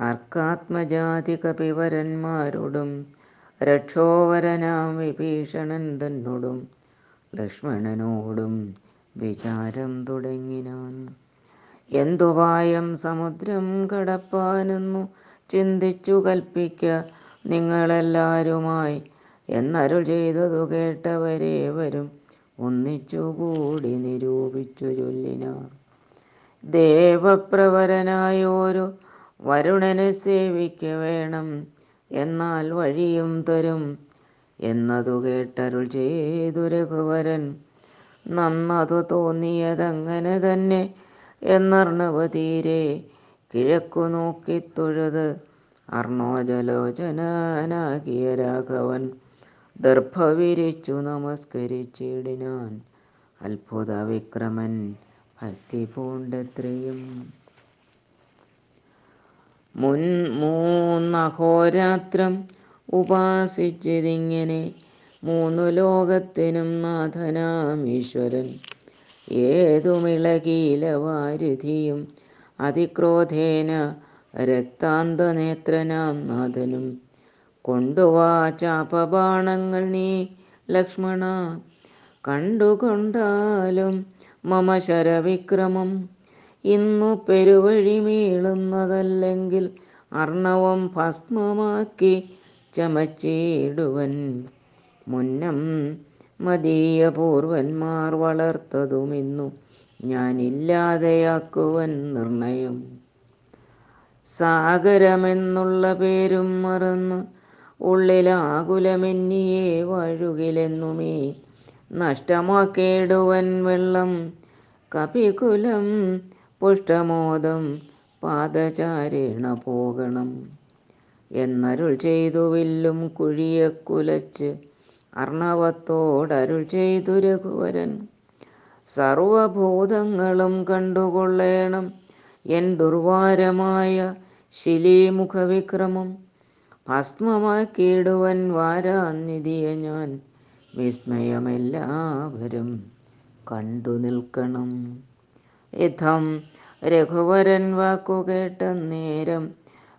അർക്കാത്മജാതി കപിവരന്മാരോടും രക്ഷോവരനാം വിഭീഷണൻ തന്നോടും ലക്ഷ്മണനോടും വിചാരം തുടങ്ങിനാൻ. എന്തുവായം സമുദ്രം കടപ്പാനെന്നു ചിന്തിച്ചു കൽപ്പിക്ക നിങ്ങളെല്ലാവരുമായി എന്നരുൾ ചെയ്തതു കേട്ടവരേവരും ഒന്നിച്ചുകൂടി നിരൂപിച്ചു ചൊല്ലിനാർ. ദേവപ്രവരനായോരു വരുണനെ സേവിക്ക വേണം. എന്നാൽ വഴിയും തരും. എന്നതു കേട്ടരുൾ ചെയ്തു രഘുവരൻ. നന്നതു തോന്നിയതങ്ങനെ തന്നെ എന്നർണവതീരെ കിഴക്കു നോക്കി തൊഴുത് അർണോജലോചനാനാകിയ രാഘവൻ ദർഭ വിരിച്ചു നമസ്കരിച്ചിടിനാൻ. അത്ഭുത വിക്രമൻ ഭക്തി പൂണ്ടത്രയും മുൻ മൂന്നഹോരാത്രം ഉപാസിച്ചതിങ്ങനെ മൂന്നു ലോകത്തിനും നാഥനാം ഈശ്വരൻ. ഏതുമിളകീല വാരിധിയും അതിക്രോധേന രക്താന്തനേത്രനാം നാഥനും. കൊണ്ടുവാ ചാപബാണങ്ങൾ നീ ലക്ഷ്മണ. കണ്ടുകൊണ്ടാലും മമ ശരവിക്രമം ഇന്നു പെരുവഴി മീളുന്നതല്ലെങ്കിൽ അർണവം ഭസ്മമാക്കി ചമച്ചിടുവൻ. മുന്നം മതീയപൂർവന്മാർ വളർത്തതുമിന്നു ഞാനില്ലാതെയാക്കുവൻ നിർണയം. സാഗരമെന്നുള്ള പേരും മറന്നു ഉള്ളിലാകുലമെന്നിയെ വഴുകിലെന്നുമേ. നഷ്ടമാക്കേടുവൻ വെള്ളം കപികുലം പുഷ്ടമോദം പാദചാരേണ പോകണം. എന്നരുൾ ചെയ്തു വില്ലും കുഴിയെ കുലച്ച് അർണവത്തോടരുൾ ചെയ്തു രഘുവരൻ. സർവഭൂതങ്ങളും കണ്ടുകൊള്ളേണം. എൻ ദുർവാരമായ ശിലീമുഖവിക്രമം ഭസ്മമാക്കിയിടുവൻ വാരാനിധിയെ ഞാൻ. വിസ്മയമെല്ലാവരും കണ്ടു നിൽക്കണം. യഥം രഘുവരൻ വാക്കു കേട്ട നേരം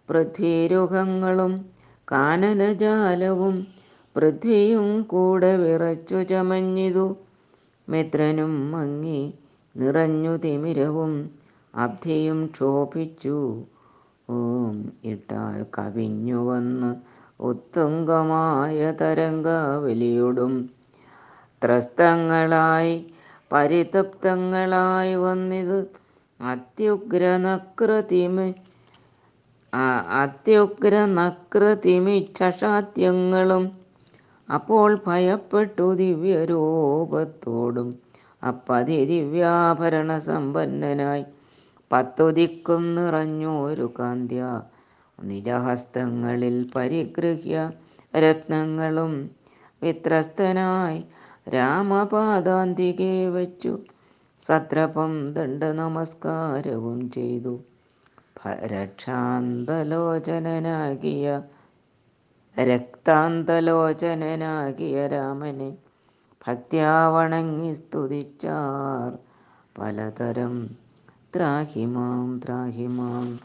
പൃഥ്വീരുഖങ്ങളും കാനനജാലവും പൃഥ്വിയും കൂടെ വിറച്ചു ചമഞ്ഞിതു. മിത്രനും മങ്ങി നിറഞ്ഞു തിമിരവും അബ്ധിയും ക്ഷോഭിച്ചു. ഓം ഇട്ടാൽ കവിഞ്ഞു വന്ന് ഉത്തുംഗമായ തരംഗാവലിയോടും ത്രസ്തങ്ങളായി പരിതപ്തങ്ങളായി വന്നിത് അത്യുഗ്രനക്രതിമി അത്യുഗ്രനക്രതിമിച്ഛാത്യങ്ങളും അപ്പോൾ ഭയപ്പെട്ടു ദിവ്യരൂപത്തോടും അപ്പതി ദിവ്യാഭരണ സമ്പന്നനായി. പത്തു ദിക്കും ഒരു കാന്ത്യ. നിജഹസ്തങ്ങളിൽ പരിഗ്രഹ്യ രത്നങ്ങളും വിത്രസ്തനായി. രാമപാദാന്തികെ വച്ചു സത്രപം ദണ്ഡ നമസ്കാരവും ചെയ്തു. രക്ഷാന്തലോചനനാകിയ രക്താന്തലോചനനാകിയ രാമനെ ഭക്ത്യാ വണങ്ങി സ്തുതിച്ചാർ. പലതരം ത്രാഹിമാം ത്രാഹിമാം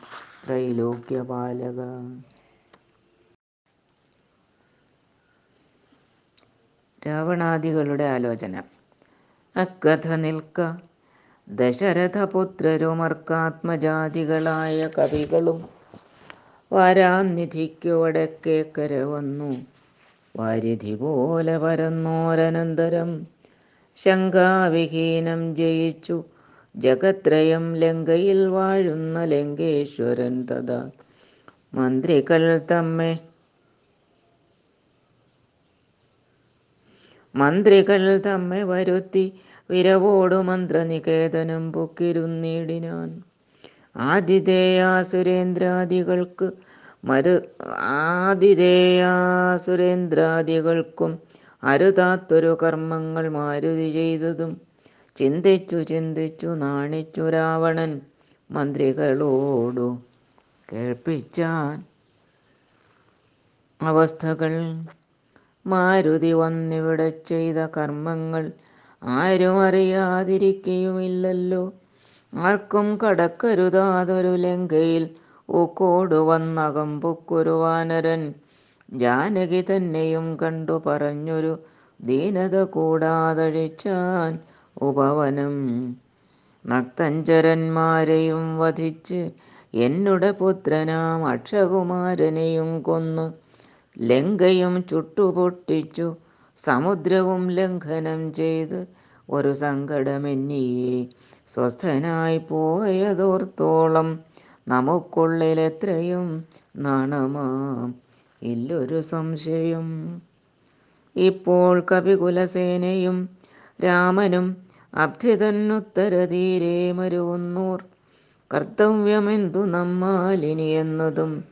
ത്രൈലോക്യപാലക. രാവണാദികളുടെ ആലോചന. അക്കഥ നിൽക്ക. ദശരഥപുത്രരുമർക്കാത്മജാതികളായ കവികളും വാരാനിധിക്കു വടക്കേക്കര വന്നു. വാരിധി പോലെ പരന്നോരനന്തരം ശങ്കാവിഹീനം ജയിച്ചു. ജഗത്രയം ലങ്കയിൽ വാഴുന്ന ലങ്കേശ്വരൻ തഥാ. മന്ത്രികൾ തമ്മെ മന്ത്രികൾ തമ്മെ വരുത്തി വിരവോടു മന്ത്രനികേതനം പൊക്കിരുന്നിടിനാൻ. ആതിഥേയാസുരേന്ദ്രാദികൾക്ക് മരു ആതിഥേയാസുരേന്ദ്രാദികൾക്കും അരുതാത്തൊരു കർമ്മങ്ങൾ മാരുതി ചെയ്തതും ചിന്തിച്ചു ചിന്തിച്ചു നാണിച്ചു രാവണൻ മന്ത്രികളോടു കേൾപ്പിച്ചാൻ അവസ്ഥകൾ മാരുതി വന്നിവിടെ ചെയ്ത കർമ്മങ്ങൾ ആരും അറിയാതിരിക്കുകയുമില്ലല്ലോ ആർക്കും കടക്കരുതാതൊരു ലങ്കയിൽ ഊക്കോടു വന്നകം പൊക്കുരുവാനരൻ. ജാനകി തന്നെയും കണ്ടു പറഞ്ഞൊരു ദീനത കൂടാതഴിച്ചാൻ ഉപവനം. നക്തഞ്ചരന്മാരെയും വധിച്ച് എന്നുടെ പുത്രനാം അക്ഷകുമാരനെയും കൊന്നു. ലങ്കയും ചുട്ടുപൊട്ടിച്ചു. സമുദ്രവും ലംഘനം ചെയ്ത് ഒരു സങ്കടമെന്നിയെ. സ്വസ്ഥനായി പോയതോർത്തോളം നമുക്കുള്ളിൽ എത്രയും നാണമാം. ഇല്ലൊരു സംശയം. ഇപ്പോൾ കപികുലസേനയും രാമനും അബ്ധിതന്നുത്തരതീരെ മരുവുന്നൂർ. കർത്തവ്യമെന്തു നമ്മാലിനി എന്നതും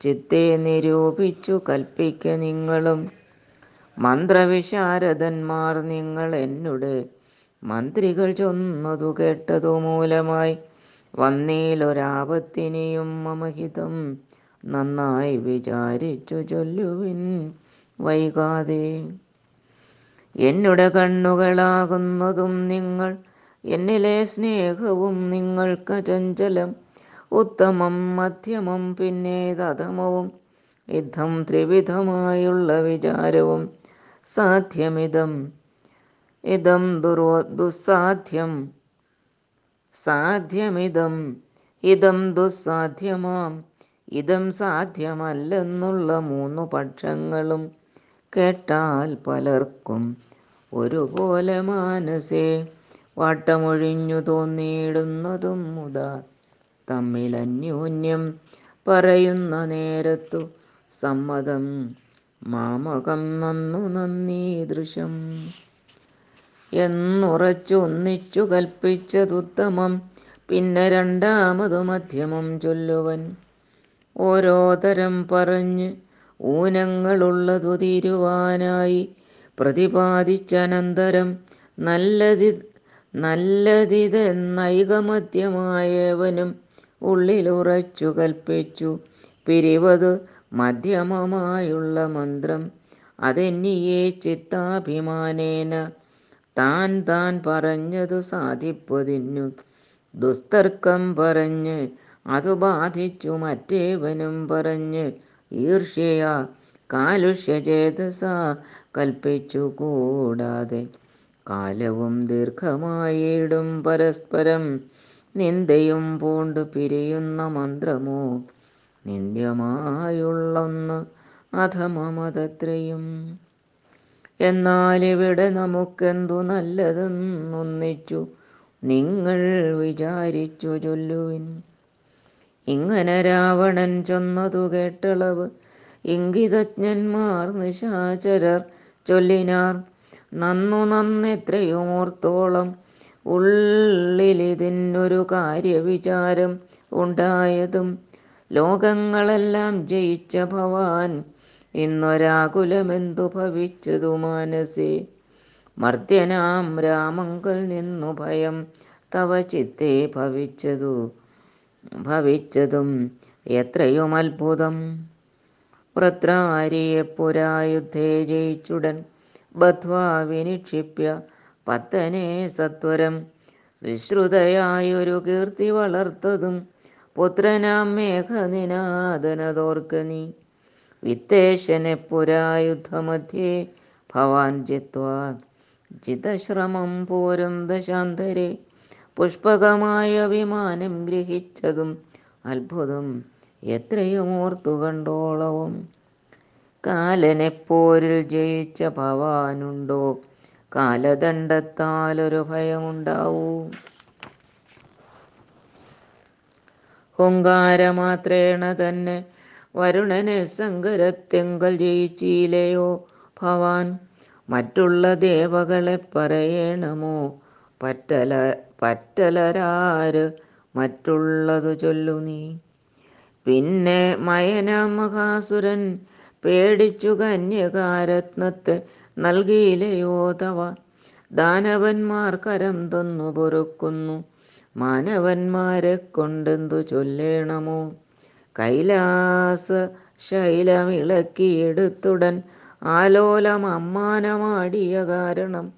ചിത്തെ നിരൂപിച്ചു കൽപ്പിക്ക നിങ്ങളും. മന്ത്രവിശാരദന്മാർ നിങ്ങൾ എന്നുടെ മന്ത്രികൾ ചൊന്നതു കേട്ടതു മൂലമായി വന്നീലൊരാപത്തിനിയും മമഹിതം നന്നായി വിചാരിച്ചു ചൊല്ലുവിൻ വൈകാതെ. എന്നുടെ കണ്ണുകളാകുന്നതും നിങ്ങൾ എന്നിലെ സ്നേഹവും നിങ്ങൾക്ക് ചഞ്ചലം ഉത്തമം മധ്യമം പിന്നെ തഥമവും യുദ്ധം ത്രിവിധമായുള്ള വിചാരവും സാധ്യമിതം ഇതം ദുർവ ദുസ്സാധ്യം. സാധ്യമിതം ഇതം ദുസ്സാധ്യമാം. ഇതം സാധ്യമല്ലെന്നുള്ള മൂന്നു പക്ഷങ്ങളും കേട്ടാൽ പലർക്കും ഒരുപോലെ മാനസേ. വാട്ടമൊഴിഞ്ഞു തോന്നിയിടുന്നതും മുതാ തമ്മിൽ അന്യോന്യം പറയുന്ന നേരത്തു സമ്മതം. മാമകം നന്നു നന്ദീദൃശം എന്നുറച്ചു ഒന്നിച്ചു കൽപ്പിച്ചതുത്തമം പിന്നെ രണ്ടാമതു മധ്യമം ചൊല്ലുവൻ. ഓരോ തരം പറഞ്ഞ് ഊനങ്ങളുള്ളതു തീരുവാനായി പ്രതിപാദിച്ചനന്തരം നല്ലതി നല്ലതിതെന്നൈകമധ്യമായവനും ഉള്ളിലുറച്ചു കൽപ്പിച്ചു. പിരിവത് മധ്യമമായുള്ള മന്ത്രം. അതെന്നിയെ ചിത്താഭിമാനേന താൻ താൻ പറഞ്ഞതു സാധിപ്പതിനു. ദുസ്തർക്കം പറഞ്ഞ് അതു ബാധിച്ചു മറ്റേവനും പറഞ്ഞ് ഈർഷ്യയ കാലുഷ്യചേതസ കൽപ്പിച്ചു കൂടാതെ. കാലവും ദീർഘമായിടും പരസ്പരം. നിന്ദയും പൂണ്ടു പിരിയുന്ന മന്ത്രമോ? നിന്ദ്യമായുള്ളൊന്ന് അധമമതത്രയും. എന്നാൽ ഇവിടെ നമുക്കെന്തു നല്ലതെന്നൊന്നിച്ചു നിങ്ങൾ വിചാരിച്ചു ചൊല്ലുവിൻ. ഇങ്ങനെ രാവണൻ ചൊന്നതു കേട്ടളവ് ഇംഗിതജ്ഞന്മാർ നിശാചരർ ചൊല്ലിനാർ നന്നു നന്നെത്രയുമോർത്തോളം ഉള്ളിലിതിനൊരു കാര്യവിചാരം ഉണ്ടായതും ലോകങ്ങളെല്ലാം ജയിച്ച ഭവാൻ ഇന്നൊരാകുലമെന്തു ഭവിച്ചതു മാനസേ? മർദ്യനാം രാമങ്കൽ നിന്നു ഭയം തവ ചിത്തെ ഭവിച്ചതു. ഭവിച്ചതും എത്രയും അത്ഭുതം. വൃത്രാരിയെ പുരായുദ്ധേ ജയിച്ചുടൻ ബധ്വാ വിനിക്ഷിപ്യ പത്തനെ സത്വരം. വിശ്രുതയായൊരു കീർത്തി വളർത്തതും പുത്രനാം മേഘനിനാദനതോർക്ക നീ വിത്തേശനെ പുരായുധമധ്യേ ഭവാൻ ജിത്വാ. ജിതശ്രമം പോരും ദശാന്തരെ. പുഷ്പകമായ വിമാനം ഗ്രഹിച്ചതും അത്ഭുതം. എത്രയും ഓർത്തു കണ്ടോളവും. കാലനെപ്പോരിൽ ജയിച്ച ഭവാനുണ്ടോ? കാലദണ്ഡത്താലൊരു ഭയമുണ്ടാവൂ. ഹുങ്കാരമാത്രേണ തന്നെ വരുണനെ സങ്കരത്തെങ്കൽ ജയിച്ചില്ലയോ ഭവാൻ? മറ്റുള്ള ദേവകളെ പറയണമോ? പറ്റല പറ്റലരാര് മറ്റുള്ളതു ചൊല്ലു നീ. പിന്നെ മയന മഹാസുരൻ പേടിച്ചു കന്യകാരത്നത്തെ നൽകിയില്ലയോ തവ? ദാനവന്മാർ കരം തന്നു പൊറുക്കുന്നു. മാനവന്മാരെ കൊണ്ടെന്തു ചൊല്ലേണമോ? കൈലാസ ശൈലമിളക്കിയെടുത്തുടൻ ആലോലം അമ്മാനമാടിയ കാരണം.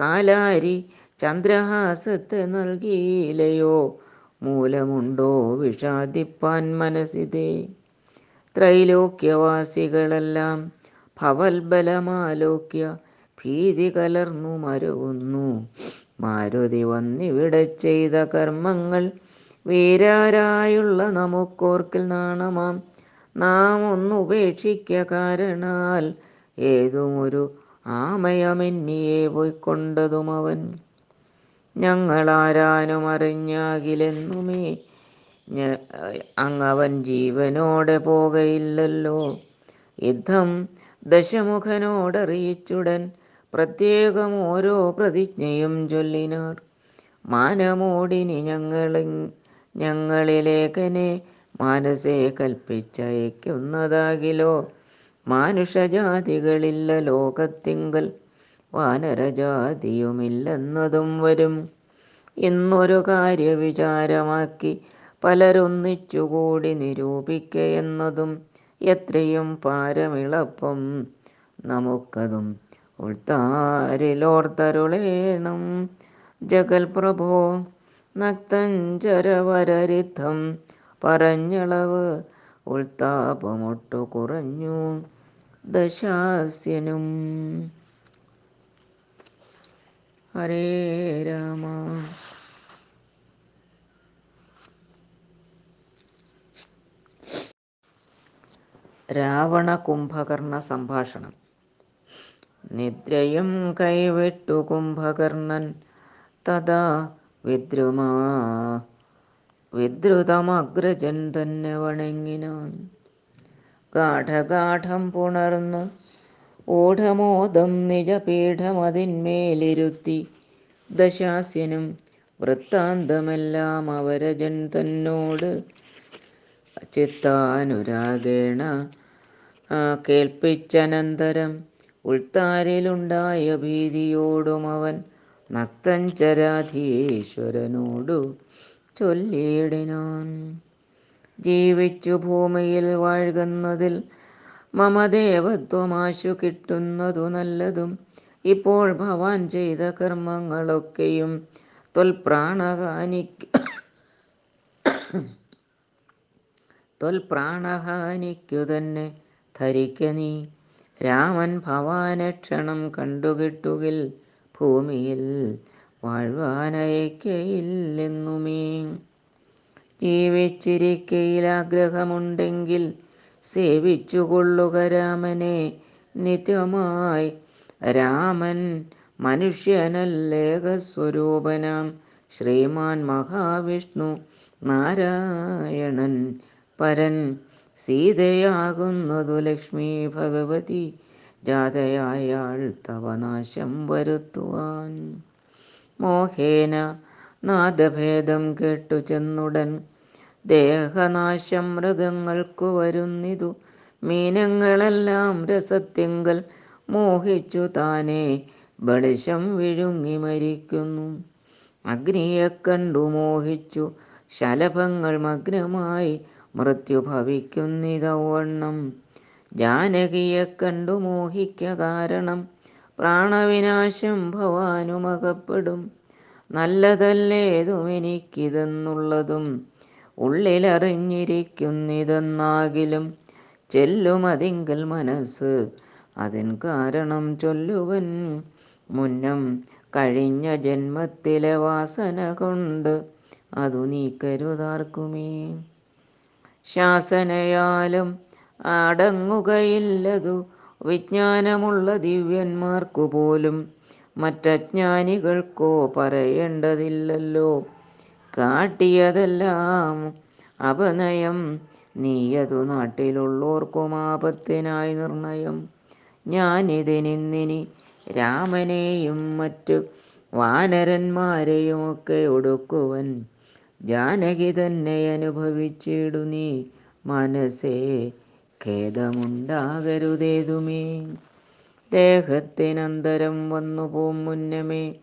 കാലാരി ചന്ദ്രഹാസത്തെ നൽകിയില്ലയോ? മൂലമുണ്ടോ വിഷാദിപ്പാൻ മനസ്സിതേ? ത്രൈലോക്യവാസികളെല്ലാം ഭവൽബലമാലോക്യ ഭീതി കലർന്നു മരവുന്നു. മാരുതി വന്നിവിടെ ചെയ്ത കർമ്മങ്ങൾ വീരാരായുള്ള നമുക്കോർക്കിൽ നാണമാം. നാം ഒന്നുപേക്ഷിക്ക കാരണാൽ ഏതുമൊരു ആമയമെന്നിയെ പോയിക്കൊണ്ടതും അവൻ. ഞങ്ങളാരാനും അറിഞ്ഞാകിലെന്നുമേ അങ്ങവൻ ജീവനോടെ പോകയില്ലല്ലോ. യുദ്ധം ദശമുഖനോടറിയിച്ചുടൻ പ്രത്യേകം ഓരോ പ്രതിജ്ഞയും ചൊല്ലിനാർ. മാനമോടിനി ഞങ്ങളി ഞങ്ങളിലേഖനെ മാനസേ കൽപ്പിച്ചയക്കുന്നതാകിലോ? മാനുഷജാതികളില്ല ലോകത്തിങ്കൽ വാനരജാതിയുമില്ലെന്നതും വരും. ഇന്നൊരു കാര്യവിചാരമാക്കി പലരൊന്നിച്ചുകൂടി നിരൂപിക്കയെന്നതും എത്രയും പാരമിളപ്പം. നമുക്കതും ഉൾത്താരിലോർത്തരുളേണം. ജഗൽപ്രഭോ നക്തഞ്ചരവരരിദ്ധം പറഞ്ഞളവ് ഉൾത്താപമൊട്ടു കുറഞ്ഞു ദശാസ്യനും. ഹരേ രാമ. രാവണ കുംഭകർണ സംഭാഷണം നിദ്രയും കൈവിട്ടു കുംഭകർണൻ തഥാ വിദ്രുമാ വിദ്രുതമഗ്രജൻ തന്നെ വണങ്ങിനാൻ. ഗാഠഗാഠം പുണർന്നു ഓഢമോദം നിജപീഠമതിന്മേലിരുത്തി ദശാസ്യനും വൃത്താന്തമെല്ലാം അവരജൻ തന്നോട് ചിത്താനുരാഗേണ കേൾപ്പിച്ചനന്തരം ഉൾത്താരിലുണ്ടായ ഭീതിയോടും അവൻ നക്തഞ്ചരാധീശ്വരനോടു ചൊല്ലിയിടിനാൻ. ജീവിച്ചു ഭൂമിയിൽ വാഴുന്നതിൽ മമദേവത്വമാശു കിട്ടുന്നതു നല്ലതും ഇപ്പോൾ ഭവാൻ ചെയ്ത കർമ്മങ്ങളൊക്കെയും തൊൽപ്രാണഹാനിക്ക് തൊൽപ്രാണഹാനിക്കു തന്നെ ധരിക്ക നീ രാമൻ ഭവാനക്ഷണം കണ്ടുകിട്ടുകിൽ ഭൂമിയിൽ വാഴ്വാനയക്കയില്ലെന്നുമേ. ജീവിച്ചിരിക്കയിൽ ആഗ്രഹമുണ്ടെങ്കിൽ സേവിച്ചുകൊള്ളുക രാമനെ. നിത്യമായി രാമൻ മനുഷ്യനല്ലേകസ്വരൂപനാം ശ്രീമാൻ മഹാവിഷ്ണു നാരായണൻ പരൻ സീതയാകുന്നതു ലക്ഷ്മി ഭഗവതി ജാതയായാൾ തവനാശം വരുത്തുവാൻ. മോഹേന നാദഭേദം കേട്ടു ചെന്നുടൻ. ദേഹനാശം മൃഗങ്ങൾക്കു വരുന്നിതു. മീനങ്ങളെല്ലാം രസത്തിങ്കൽ മോഹിച്ചു താനെ ബളിശം വിഴുങ്ങി മരിക്കുന്നു. അഗ്നിയെ കണ്ടു മോഹിച്ചു. ശലഭങ്ങൾ മഗ്നമായി മൃത്യു ഭവിക്കുന്നിതവണ്ണം. ജാനകിയെ കണ്ടു മോഹിക്ക കാരണം. പ്രാണവിനാശം ഭവാനുമകപ്പെടും. നല്ലതല്ലേതും എനിക്കിതെന്നുള്ളതും ഉള്ളിലറിഞ്ഞിരിക്കുന്നിതെന്നാകിലും ചെല്ലുമതിങ്കിൽ മനസ്സ് അതിൻ കാരണം ചൊല്ലുവൻ മുന്നം കഴിഞ്ഞ ജന്മത്തിലെ വാസന കൊണ്ട് അതു നീക്കരുതാർക്കുമേ ശാസനയാലും അടങ്ങുകയില്ലതു വിജ്ഞാനമുള്ള ദിവ്യന്മാർക്കു പോലും മറ്റജ്ഞാനികൾക്കോ പറയേണ്ടതില്ലല്ലോ. കാട്ടിയതെല്ലാം അപനയം. നീയതു നാട്ടിലുള്ളോർക്കും ആപത്തിനായി നിർണയം. ഞാനിതിനിന്നിനി രാമനെയും മറ്റു വാനരന്മാരെയുമൊക്കെ ഒടുക്കുവൻ. ജാനകി തന്നെ അനുഭവിച്ചിടു നീ മനസ്സേ ഖേദമുണ്ടാകരുതേതുമേ. ദേഹത്തിനന്തരം വന്നു പോം മുന്നമേ.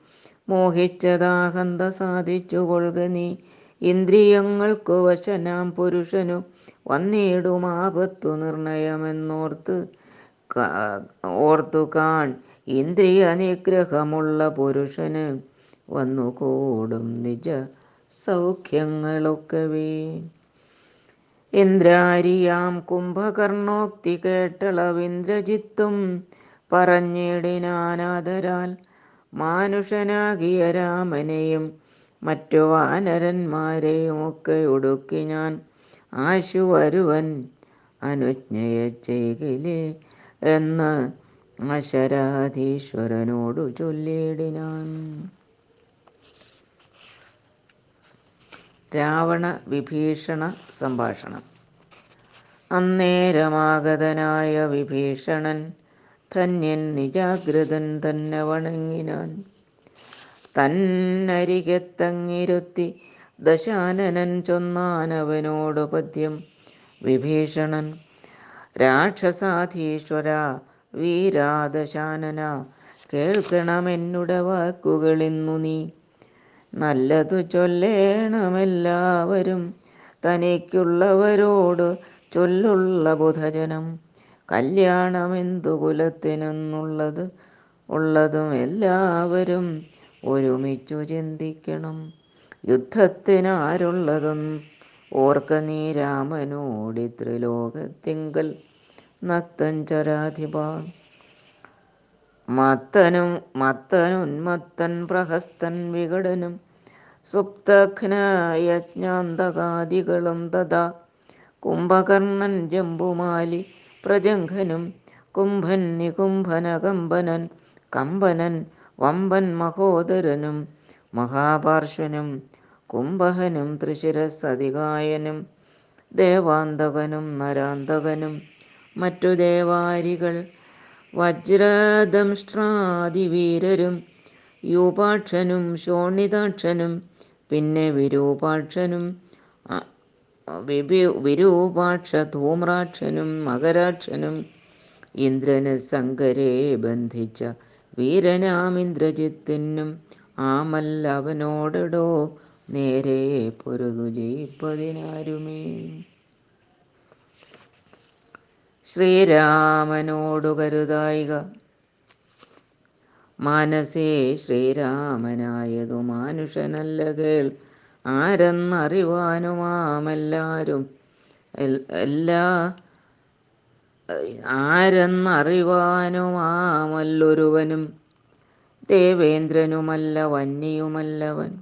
മോഹിച്ചതാഹന്ത സാധിച്ചു കൊള്ളുക നീ. ഇന്ദ്രിയങ്ങൾക്കു വശനാം പുരുഷനു വന്നിടും ആപത്തു നിർണയമെന്നോർത്ത് ഓർത്തു കാൺ. ഇന്ദ്രിയ നിഗ്രഹമുള്ള പുരുഷന് വന്നുകൂടും നിജ സൗഖ്യങ്ങളൊക്കവേ ഇന്ദ്രാരിയാം കുംഭകർണോക്തി കേട്ടളവിന്ദ്രജിത്തും പറഞ്ഞിടിനാനാദരാൽ മാനുഷനാകിയ രാമനെയും മറ്റു വാനരന്മാരെയും ഒക്കെ ഒടുക്കി ഞാൻ ആശു വരുവൻ അനുജ്ഞയ ചെയ്കിലേ എന്ന് അശരാധീശ്വരനോടു ചൊല്ലിയിടിനാൻ രാവണ വിഭീഷണ സംഭാഷണം. അന്നേരമാഗതനായ വിഭീഷണൻ ധന്യൻ നിജാഗ്രതൻ തന്നെ വണങ്ങിനാൻ. തന്നരികത്തങ്ങിരുത്തി ദശാനനൻ ചൊന്നാനവനോടു പദ്യം വിഭീഷണൻ രാക്ഷസാധീശ്വര വീരാദശാനന കേൾക്കണമെന്നുടെ വാക്കുകളിന്നു നീ. നല്ലതു ചൊല്ലേണമെല്ലാവരും തനിക്കുള്ളവരോട് ചൊല്ലുള്ള ബുധജനം. കല്യാണമെന്തു കുലത്തിനെന്നുള്ളത് ഉള്ളതും എല്ലാവരും ഒരുമിച്ചു ചിന്തിക്കണം. യുദ്ധത്തിനാരുള്ളതും ഓർക്ക നീ രാമനോടി ത്രിലോകത്തിങ്കൽ നത്തഞ്ചരാധിപാ ചരാധിപ മത്തനും മത്തനുന്മത്തൻ പ്രഹസ്തൻ വികടനും സുപ്തഘ്നയജ്ഞാന്തകാദികളും തഥാ കുംഭകർണൻ ജംബുമാലി പ്രജംഘനും കുംഭൻ നികുംഭന കമ്പനൻ കമ്പനൻ വമ്പൻ മഹോദരനും മഹാപാർശ്വനും കുംഭഹനും തൃശിരസതികായനും ദേവാന്തകനും നരാന്തകനും മറ്റു ദേവാരികൾ വജ്രദംഷ്ട്രാദിവീരരും യൂപാക്ഷനും ശോണിതാക്ഷനും പിന്നെ വിരൂപാക്ഷനും വിരൂപാക്ഷ ധൂമ്രാക്ഷനും മകരാക്ഷനും ഇന്ദ്രന് സങ്കരെ ബന്ധിച്ച വീരനാമിന്ദ്രജിത്തിനും ആമല്ലവനോടടോ നേരെ പൊരുതു ജയിപ്പതിനാരുമേ. ശ്രീരാമനോടു കരുതായിക മാനസേ ശ്രീരാമനായതു മാനുഷനല്ല കേൾ. ആരെന്നറിവാനുമാമെല്ലാരും എല്ലാ ആരെന്നറിവാനുമാമല്ലൊരുവനും. ദേവേന്ദ്രനുമല്ല വന്യയുമല്ലവൻ.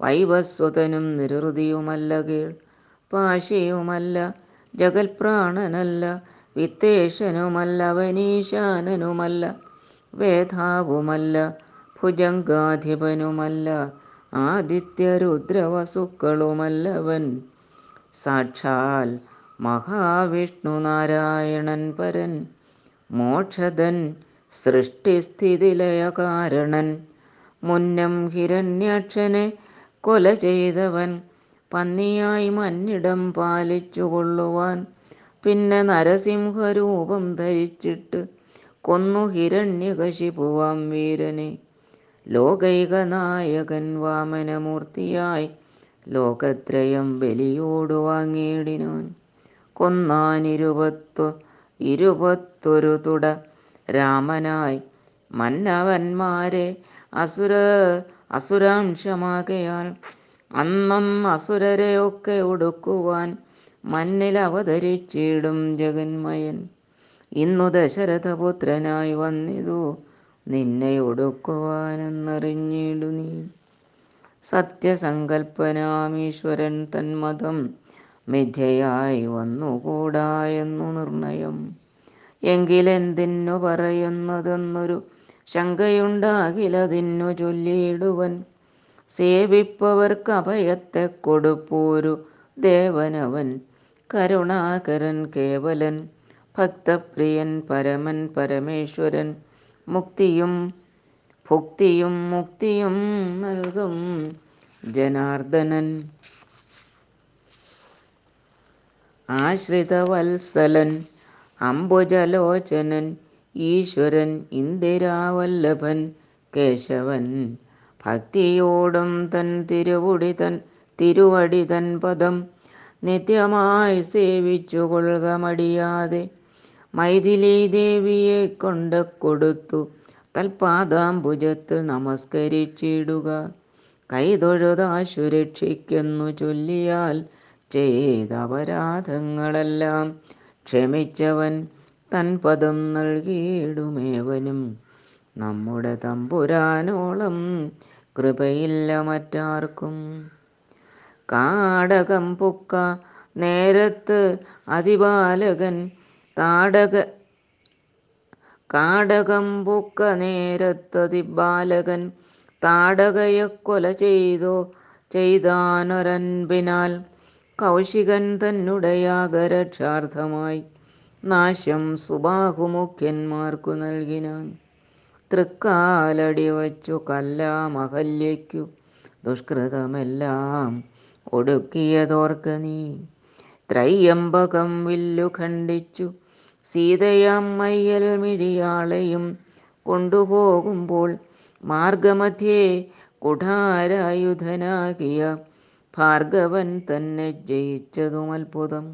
വൈവസ്വതനും നിരൃതിയുമല്ല കേൾ. പാശിയുമല്ല ജഗൽപ്രാണനല്ല വിത്തേശനുമല്ല വനീശാനനുമല്ല വേധാവുമല്ല ഭുജങ്കാധിപനുമല്ല ആദിത്യരുദ്രവസുക്കളുമല്ലവൻ സാക്ഷാൽ മഹാവിഷ്ണു നാരായണൻ പരൻ മോക്ഷതൻ സൃഷ്ടിസ്ഥിതിലയ കാരണൻ മുന്നം ഹിരണ്യാക്ഷനെ കൊല ചെയ്തവൻ പന്നിയായി മന്നിടം പാലിച്ചു കൊള്ളുവാൻ പിന്നെ നരസിംഹരൂപം ധരിച്ചിട്ട് കൊന്നു ഹിരണ്യകശിപുവാം വീരനെ. ലോകൈകനായകൻ വാമനമൂർത്തിയായി ലോകത്രയം ബലിയോട് വാങ്ങിയിടിനാൻ. കൊന്നാൻ ഇരുപത്തു ഇരുപത്തൊരു തുട രാമനായി മന്നവന്മാരെ അസുര അസുരാംശമാകയാൽ അന്നന്ന് അസുരരെയൊക്കെ ഒടുക്കുവാൻ മണ്ണിൽ അവതരിച്ചിടും ജഗന്മയൻ. ഇന്നു ദശരഥപുത്രനായി വന്നിതു. നിന്നെ ഒടുക്കുവാനെന്നറിഞ്ഞിടു നീ. സത്യസങ്കൽപ്പനാമീശ്വരൻ തന്മതം മിഥ്യയായി വന്നുകൂടാ എന്നു നിർണയം. എങ്കിലെന്തിന്നു പറയുന്നതെന്നൊരു ശങ്കയുണ്ടാകിലതിന്നു ചൊല്ലിയിടുവൻ. സേവിപ്പവർക്ക് അഭയത്തെ കൊടുപ്പൂരു ദേവനവൻ കരുണാകരൻ കേവലൻ ഭക്തപ്രിയൻ പരമൻ പരമേശ്വരൻ. മുക്തിയും ഭുക്തിയും മുക്തിയും നൽകും ജനാർദ്ദനൻ. ആശ്രിതവത്സലൻ അംബുജലോചനൻ ഈശ്വരൻ ഇന്ദിരാവല്ലഭൻ. കേശവൻ ഭക്തിയോടും തൻ തിരുവുടി തൻ തിരുവടി തൻ പദം നിത്യമായി സേവിച്ചു കൊള്ളുക മടിയാതെ. മൈഥിലി ദേവിയെ കൊണ്ട് കൊടുത്തു. തൽപാദാംബുജത്ത് നമസ്കരിച്ചിടുക. കൈതൊഴുതാ സുരക്ഷിക്കുന്നു ചൊല്ലിയാൽ ചെയ്ത നമ്മുടെ തമ്പുരാനോളം കൃപയില്ല മറ്റാർക്കും. കാടകം പൊക്ക. നേരത്ത് അതിബാലകൻ താടക കാടകം പൊക്ക നേരത്ത് അതിബാലകൻ താടകയെ കൊല ചെയ്തോ ചെയ്താനൊരൻപിനാൽ കൗശികൻ തന്നുടയാകരക്ഷാർത്ഥമായി നാശം സുബാഹുമുഖ്യന്മാർക്കു നൽകിനാൻ. തൃക്കാലടി വച്ചു കല്ലാമഹല്യയ്ക്കു ദുഷ്കൃതമെല്ലാം ഒടുക്കിയതോർക്ക നീ. ത്രയ്യംബകം വില്ലു ഖണ്ഡിച്ചു. സീതയമ്മയ്യൽ മിഴിയാളെയും കൊണ്ടുപോകുമ്പോൾ മാർഗമധ്യേ കുഠാരായുധനാകിയ ഭാർഗവൻ തന്നെ ജയിച്ചതും അത്ഭുതം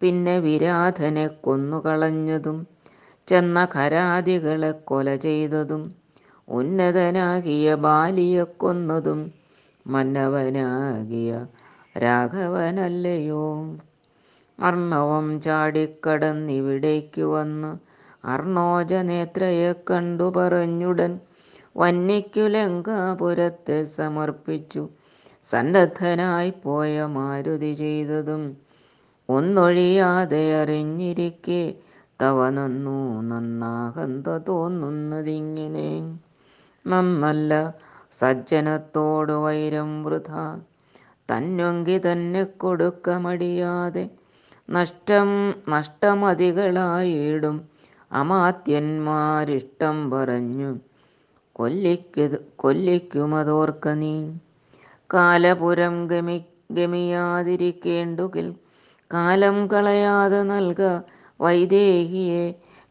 പിന്നെ വിരാധനെ കൊന്നുകളഞ്ഞതും ചെന്ന ഖരാദികളെ കൊല ചെയ്തതും ഉന്നതനാകിയ ബാലിയെ കൊന്നതും മന്നവനാകിയ രാഘവനല്ലയോ? അർണവം ചാടിക്കടന്നിവിടേക്കു വന്ന് അർണോജ നേത്രയെ കണ്ടു പറഞ്ഞുടൻ വന്യയ്ക്കു ലങ്കാപുരത്തെ സമർപ്പിച്ചു. സന്നദ്ധനായി പോയ മാരുതി ചെയ്തതും ഒന്നൊഴിയാതെ അറിഞ്ഞിരിക്കെ തവനൊന്നു നന്നാകന്ത തോന്നുന്നതിങ്ങനെ. നന്നല്ല സജ്ജനത്തോടു വൈരം വൃഥ തന്നൊങ്കി തന്നെ കൊടുക്ക മടിയാതെ നഷ്ടം നഷ്ടമതികളായിടും അമാത്യന്മാരിഷ്ടം പറഞ്ഞു. കൊല്ലിക്കത് കൊല്ലിക്കുമതോർക്ക നീ. കാലപുരം ഗമി ഗമിയാതിരിക്കേണ്ടുകിൽ കാലം കളയാതെ നൽക വൈദേഹിയെ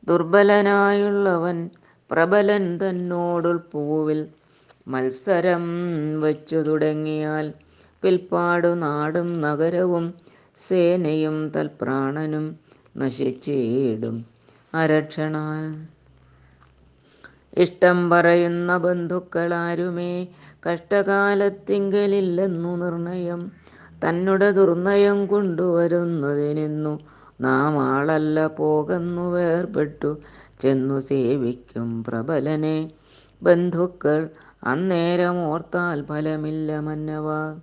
ദുർബലനായുള്ളവൻ പ്രബലൻ തന്നോടുൾപ്പൂവിൽ മത്സരം വച്ചു തുടങ്ങിയാൽ പിൽപ്പാടു നാടും നഗരവും സേനയും തൽപ്രാണനും നശിച്ചിടും അരക്ഷണാൽ ഇഷ്ടം പറയുന്ന ബന്ധുക്കളാരുമേ കഷ്ടകാലത്തിങ്കലില്ലെന്നു നിർണയം. തന്നുടെ ദുർനയം കൊണ്ടുവരുന്നതിനെന്നു നാം ആളല്ല പോകുന്നു വേർപെട്ടു ചെന്നു സേവിക്കും പ്രബലനെ. ബന്ധുക്കൾ അന്നേരം ഓർത്താൽ ഫലമില്ല മന്നവ.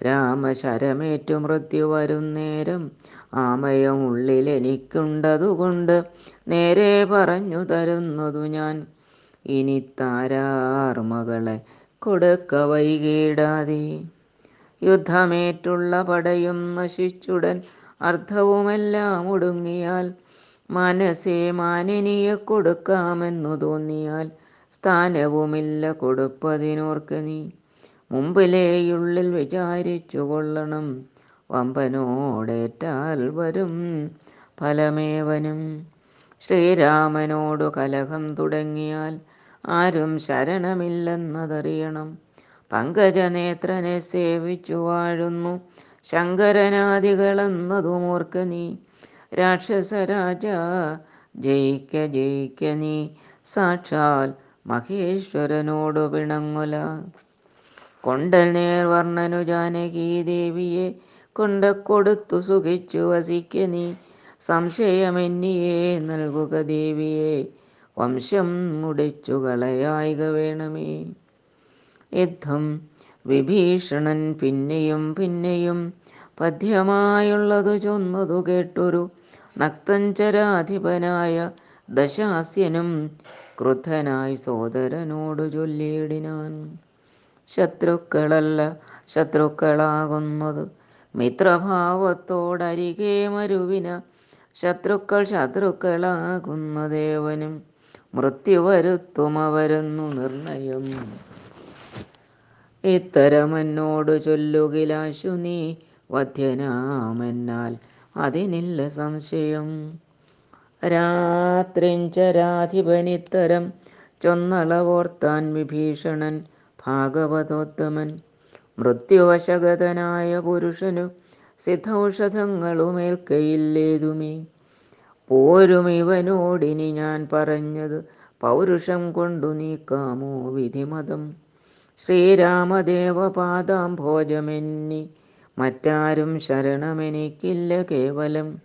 രാമശരമേറ്റു മൃത്യു വരുന്നേരം ആമയം ഉള്ളിൽ എനിക്കുണ്ടതുകൊണ്ട് നേരെ പറഞ്ഞു തരുന്നതു ഞാൻ. ഇനി താരാർമകളെ കൊടുക്ക വൈകിടാതെ. യുദ്ധമേറ്റുള്ള പടയും നശിച്ചുടൻ അർത്ഥവുമെല്ലാം ഒടുങ്ങിയാൽ മനസ്സേ മാനിനിയെ കൊടുക്കാമെന്നു തോന്നിയാൽ സ്ഥാനവുമില്ല കൊടുപ്പതിനോർക്ക് നീ. മുമ്പിലേയുള്ളിൽ വിചാരിച്ചു കൊള്ളണം. വമ്പനോടേറ്റാൽ വരും ഫലമേവനും. ശ്രീരാമനോടു കലഹം തുടങ്ങിയാൽ ആരും ശരണമില്ലെന്നതറിയണം. പങ്കജനേത്രനെ സേവിച്ചു വാഴുന്നു. ശങ്കരനാദികളെന്നതുമോർക്ക നീ. രാക്ഷസരാജ ജയിക്ക ജയിക്ക നീ. സാക്ഷാൽ മഹേശ്വരനോടു പിണങ്ങുല. കൊണ്ടൽ നേർവർണനു ജാനകി ദേവിയെ കൊണ്ട കൊടുത്തു സുഖിച്ചു വസിക്ക നീ. സംശയമെന്നിയെ നൽകുക ദേവിയെ. വംശം മുടിച്ചു കളയായിക വേണമേ. യുദ്ധം വിഭീഷണൻ പിന്നെയും പിന്നെയും പദ്യമായുള്ളതു ചൊന്നതു കേട്ടൊരു നക്തഞ്ചരാധിപനായ ദശാസ്യനും ക്രുദ്ധനായി സോദരനോടു ചൊല്ലിയിടിനാൻ. ശത്രുക്കളല്ല ശത്രുക്കളാകുന്നത്. മിത്രഭാവത്തോടരികെ മരുവിന ശത്രുക്കൾ ശത്രുക്കളാകുന്ന ദേവനും മൃത്യു വരുത്തുമവരെന്നു നിർണയം ഇത്തരമെന്നോട് ചൊല്ലുകിലാശു നീ വധ്യനാമെന്നാൽ അതിനില്ല സംശയം. രാത്രിഞ്ചരാധിപനിത്തരം ചൊന്നളവോർത്താൻ വിഭീഷണൻ ഭാഗവതോത്തമൻ. മൃത്യുവശഗതനായ പുരുഷനു സിദ്ധൌഷധങ്ങളുമേൽക്കയില്ലേതുമേ? പോരും ഇവനോടിനി ഞാൻ പറഞ്ഞത് പൗരുഷം കൊണ്ടു നീക്കാമോ വിധിമതം? ശ്രീരാമദേവപാദാം ഭോജമെന്നി മറ്റാരും ശരണമെനിക്കില്ല കേവലം.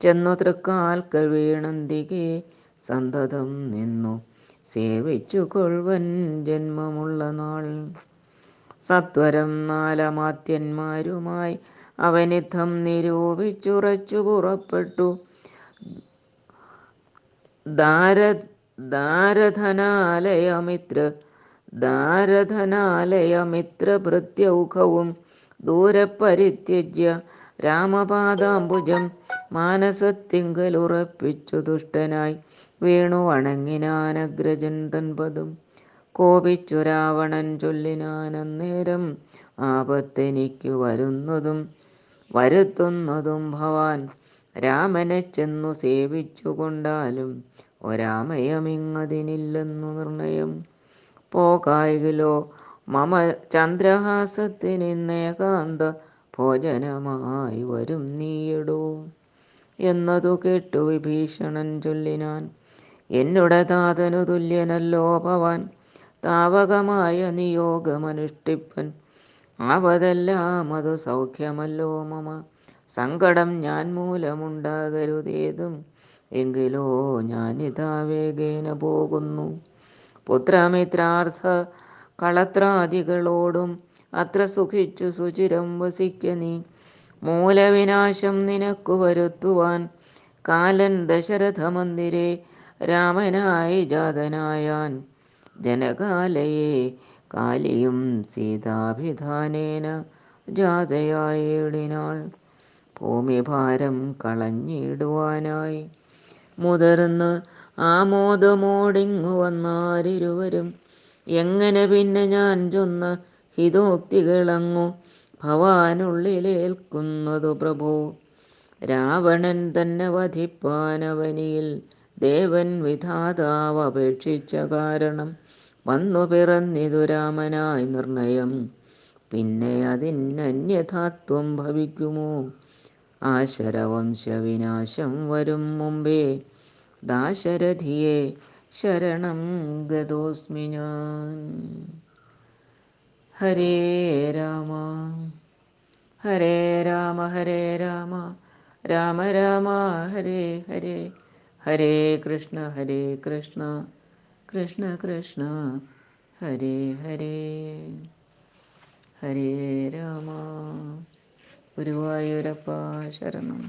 ചെന്നു തൃക്കാൽക്കൽ വീണന്തികെ സന്തതം നിന്നു. സേവിച്ചു കൊഴുവൻ ജന്മമുള്ള നാൾ. സത്വരം നാലമാത്യന്മാരുമായി അവനിധം നിരൂപിച്ചുറച്ചു പുറപ്പെട്ടു. ദാര ദാരധനാലയമിത്ര ദാരധനാലയമിത്ര ഭൃത്യൗഖവും ദൂരപരിത്യജ്യ രാമപാദാംബുജം മാനസത്തിങ്കലുറപ്പിച്ചു ദുഷ്ടനായി വീണു വണങ്ങിനാനഗ്രജൻ തൻപതും കോപിച്ചു രാവണൻ ചൊല്ലിനാനന്നേരം ആപത്തെനിക്കു വരുന്നതും വരുത്തുന്നതും ഭവാൻ രാമനെ ചെന്നു സേവിച്ചു കൊണ്ടാലും ഒരാമയമിങ്ങതിനില്ലെന്നു നിർണയം. പോകായിലോ മമ ചന്ദ്രഹാസത്തിനിന്നേകാന്ത ഭോജനമായി വരും നീയിടൂ. എന്നതു കേട്ടു വിഭീഷണൻ ചൊല്ലിനാൻ എന്നുടെ താതനു തുല്യനല്ലോ ഭവാൻ. താവകമായ നിയോഗമനുഷ്ഠിപ്പൻ. ആവതെല്ലാം അതു സൗഖ്യമല്ലോ മമ. സങ്കടം ഞാൻ മൂലമുണ്ടാകരുതേതും. എങ്കിലോ ഞാനിതാ വേഗേന പോകുന്നു. പുത്രമിത്രാർത്ഥ കളത്രാദികളോടും അത്ര സുഖിച്ചു സുചിരം വസിക്ക നീ. മൂലവിനാശം നിനക്കു വരുത്തുവാൻ കാലൻ ദശരഥ മന്ദിരെ രാമനായി ജാതനായാൻ ജനകാലയെ കാലിയും സീതാഭിധാനേന ജാതയായിടിനാൾ ഭൂമിഭാരം കളഞ്ഞിടുവാനായി മുതിർന്ന് ആമോദമോടിങ്ങു വന്നാരിരുവരും എങ്ങനെ പിന്നെ ഞാൻ ചൊന്ന ഹിതോക്തികളങ്ങു ഭവാനുള്ളിലേൽക്കുന്നതു പ്രഭു? രാവണൻ തന്നെ വധിപ്പാനവനിയിൽ ദേവൻ വിധാതാവ് അപേക്ഷിച്ച കാരണം വന്നു പിറന്നിതു രാമനായി നിർണയം. പിന്നെ അതിനന്യഥാത്വം ഭവിക്കുമോ? ആശരവംശവിനാശം വരും മുമ്പേ ദാശരഥിയെ ശരണം ഗതോസ്മി ഞാൻ. ഹരേ രാമ ഹരേ രാമ ഹരേ രാമ രാമ രാമ ഹരേ ഹരേ. ഹരേ കൃഷ്ണ ഹരേ കൃഷ്ണ കൃഷ്ണ കൃഷ്ണ ഹരേ ഹരേ ഹരേ രാമ. ഗുരുവായൂരപ്പ ശരണം.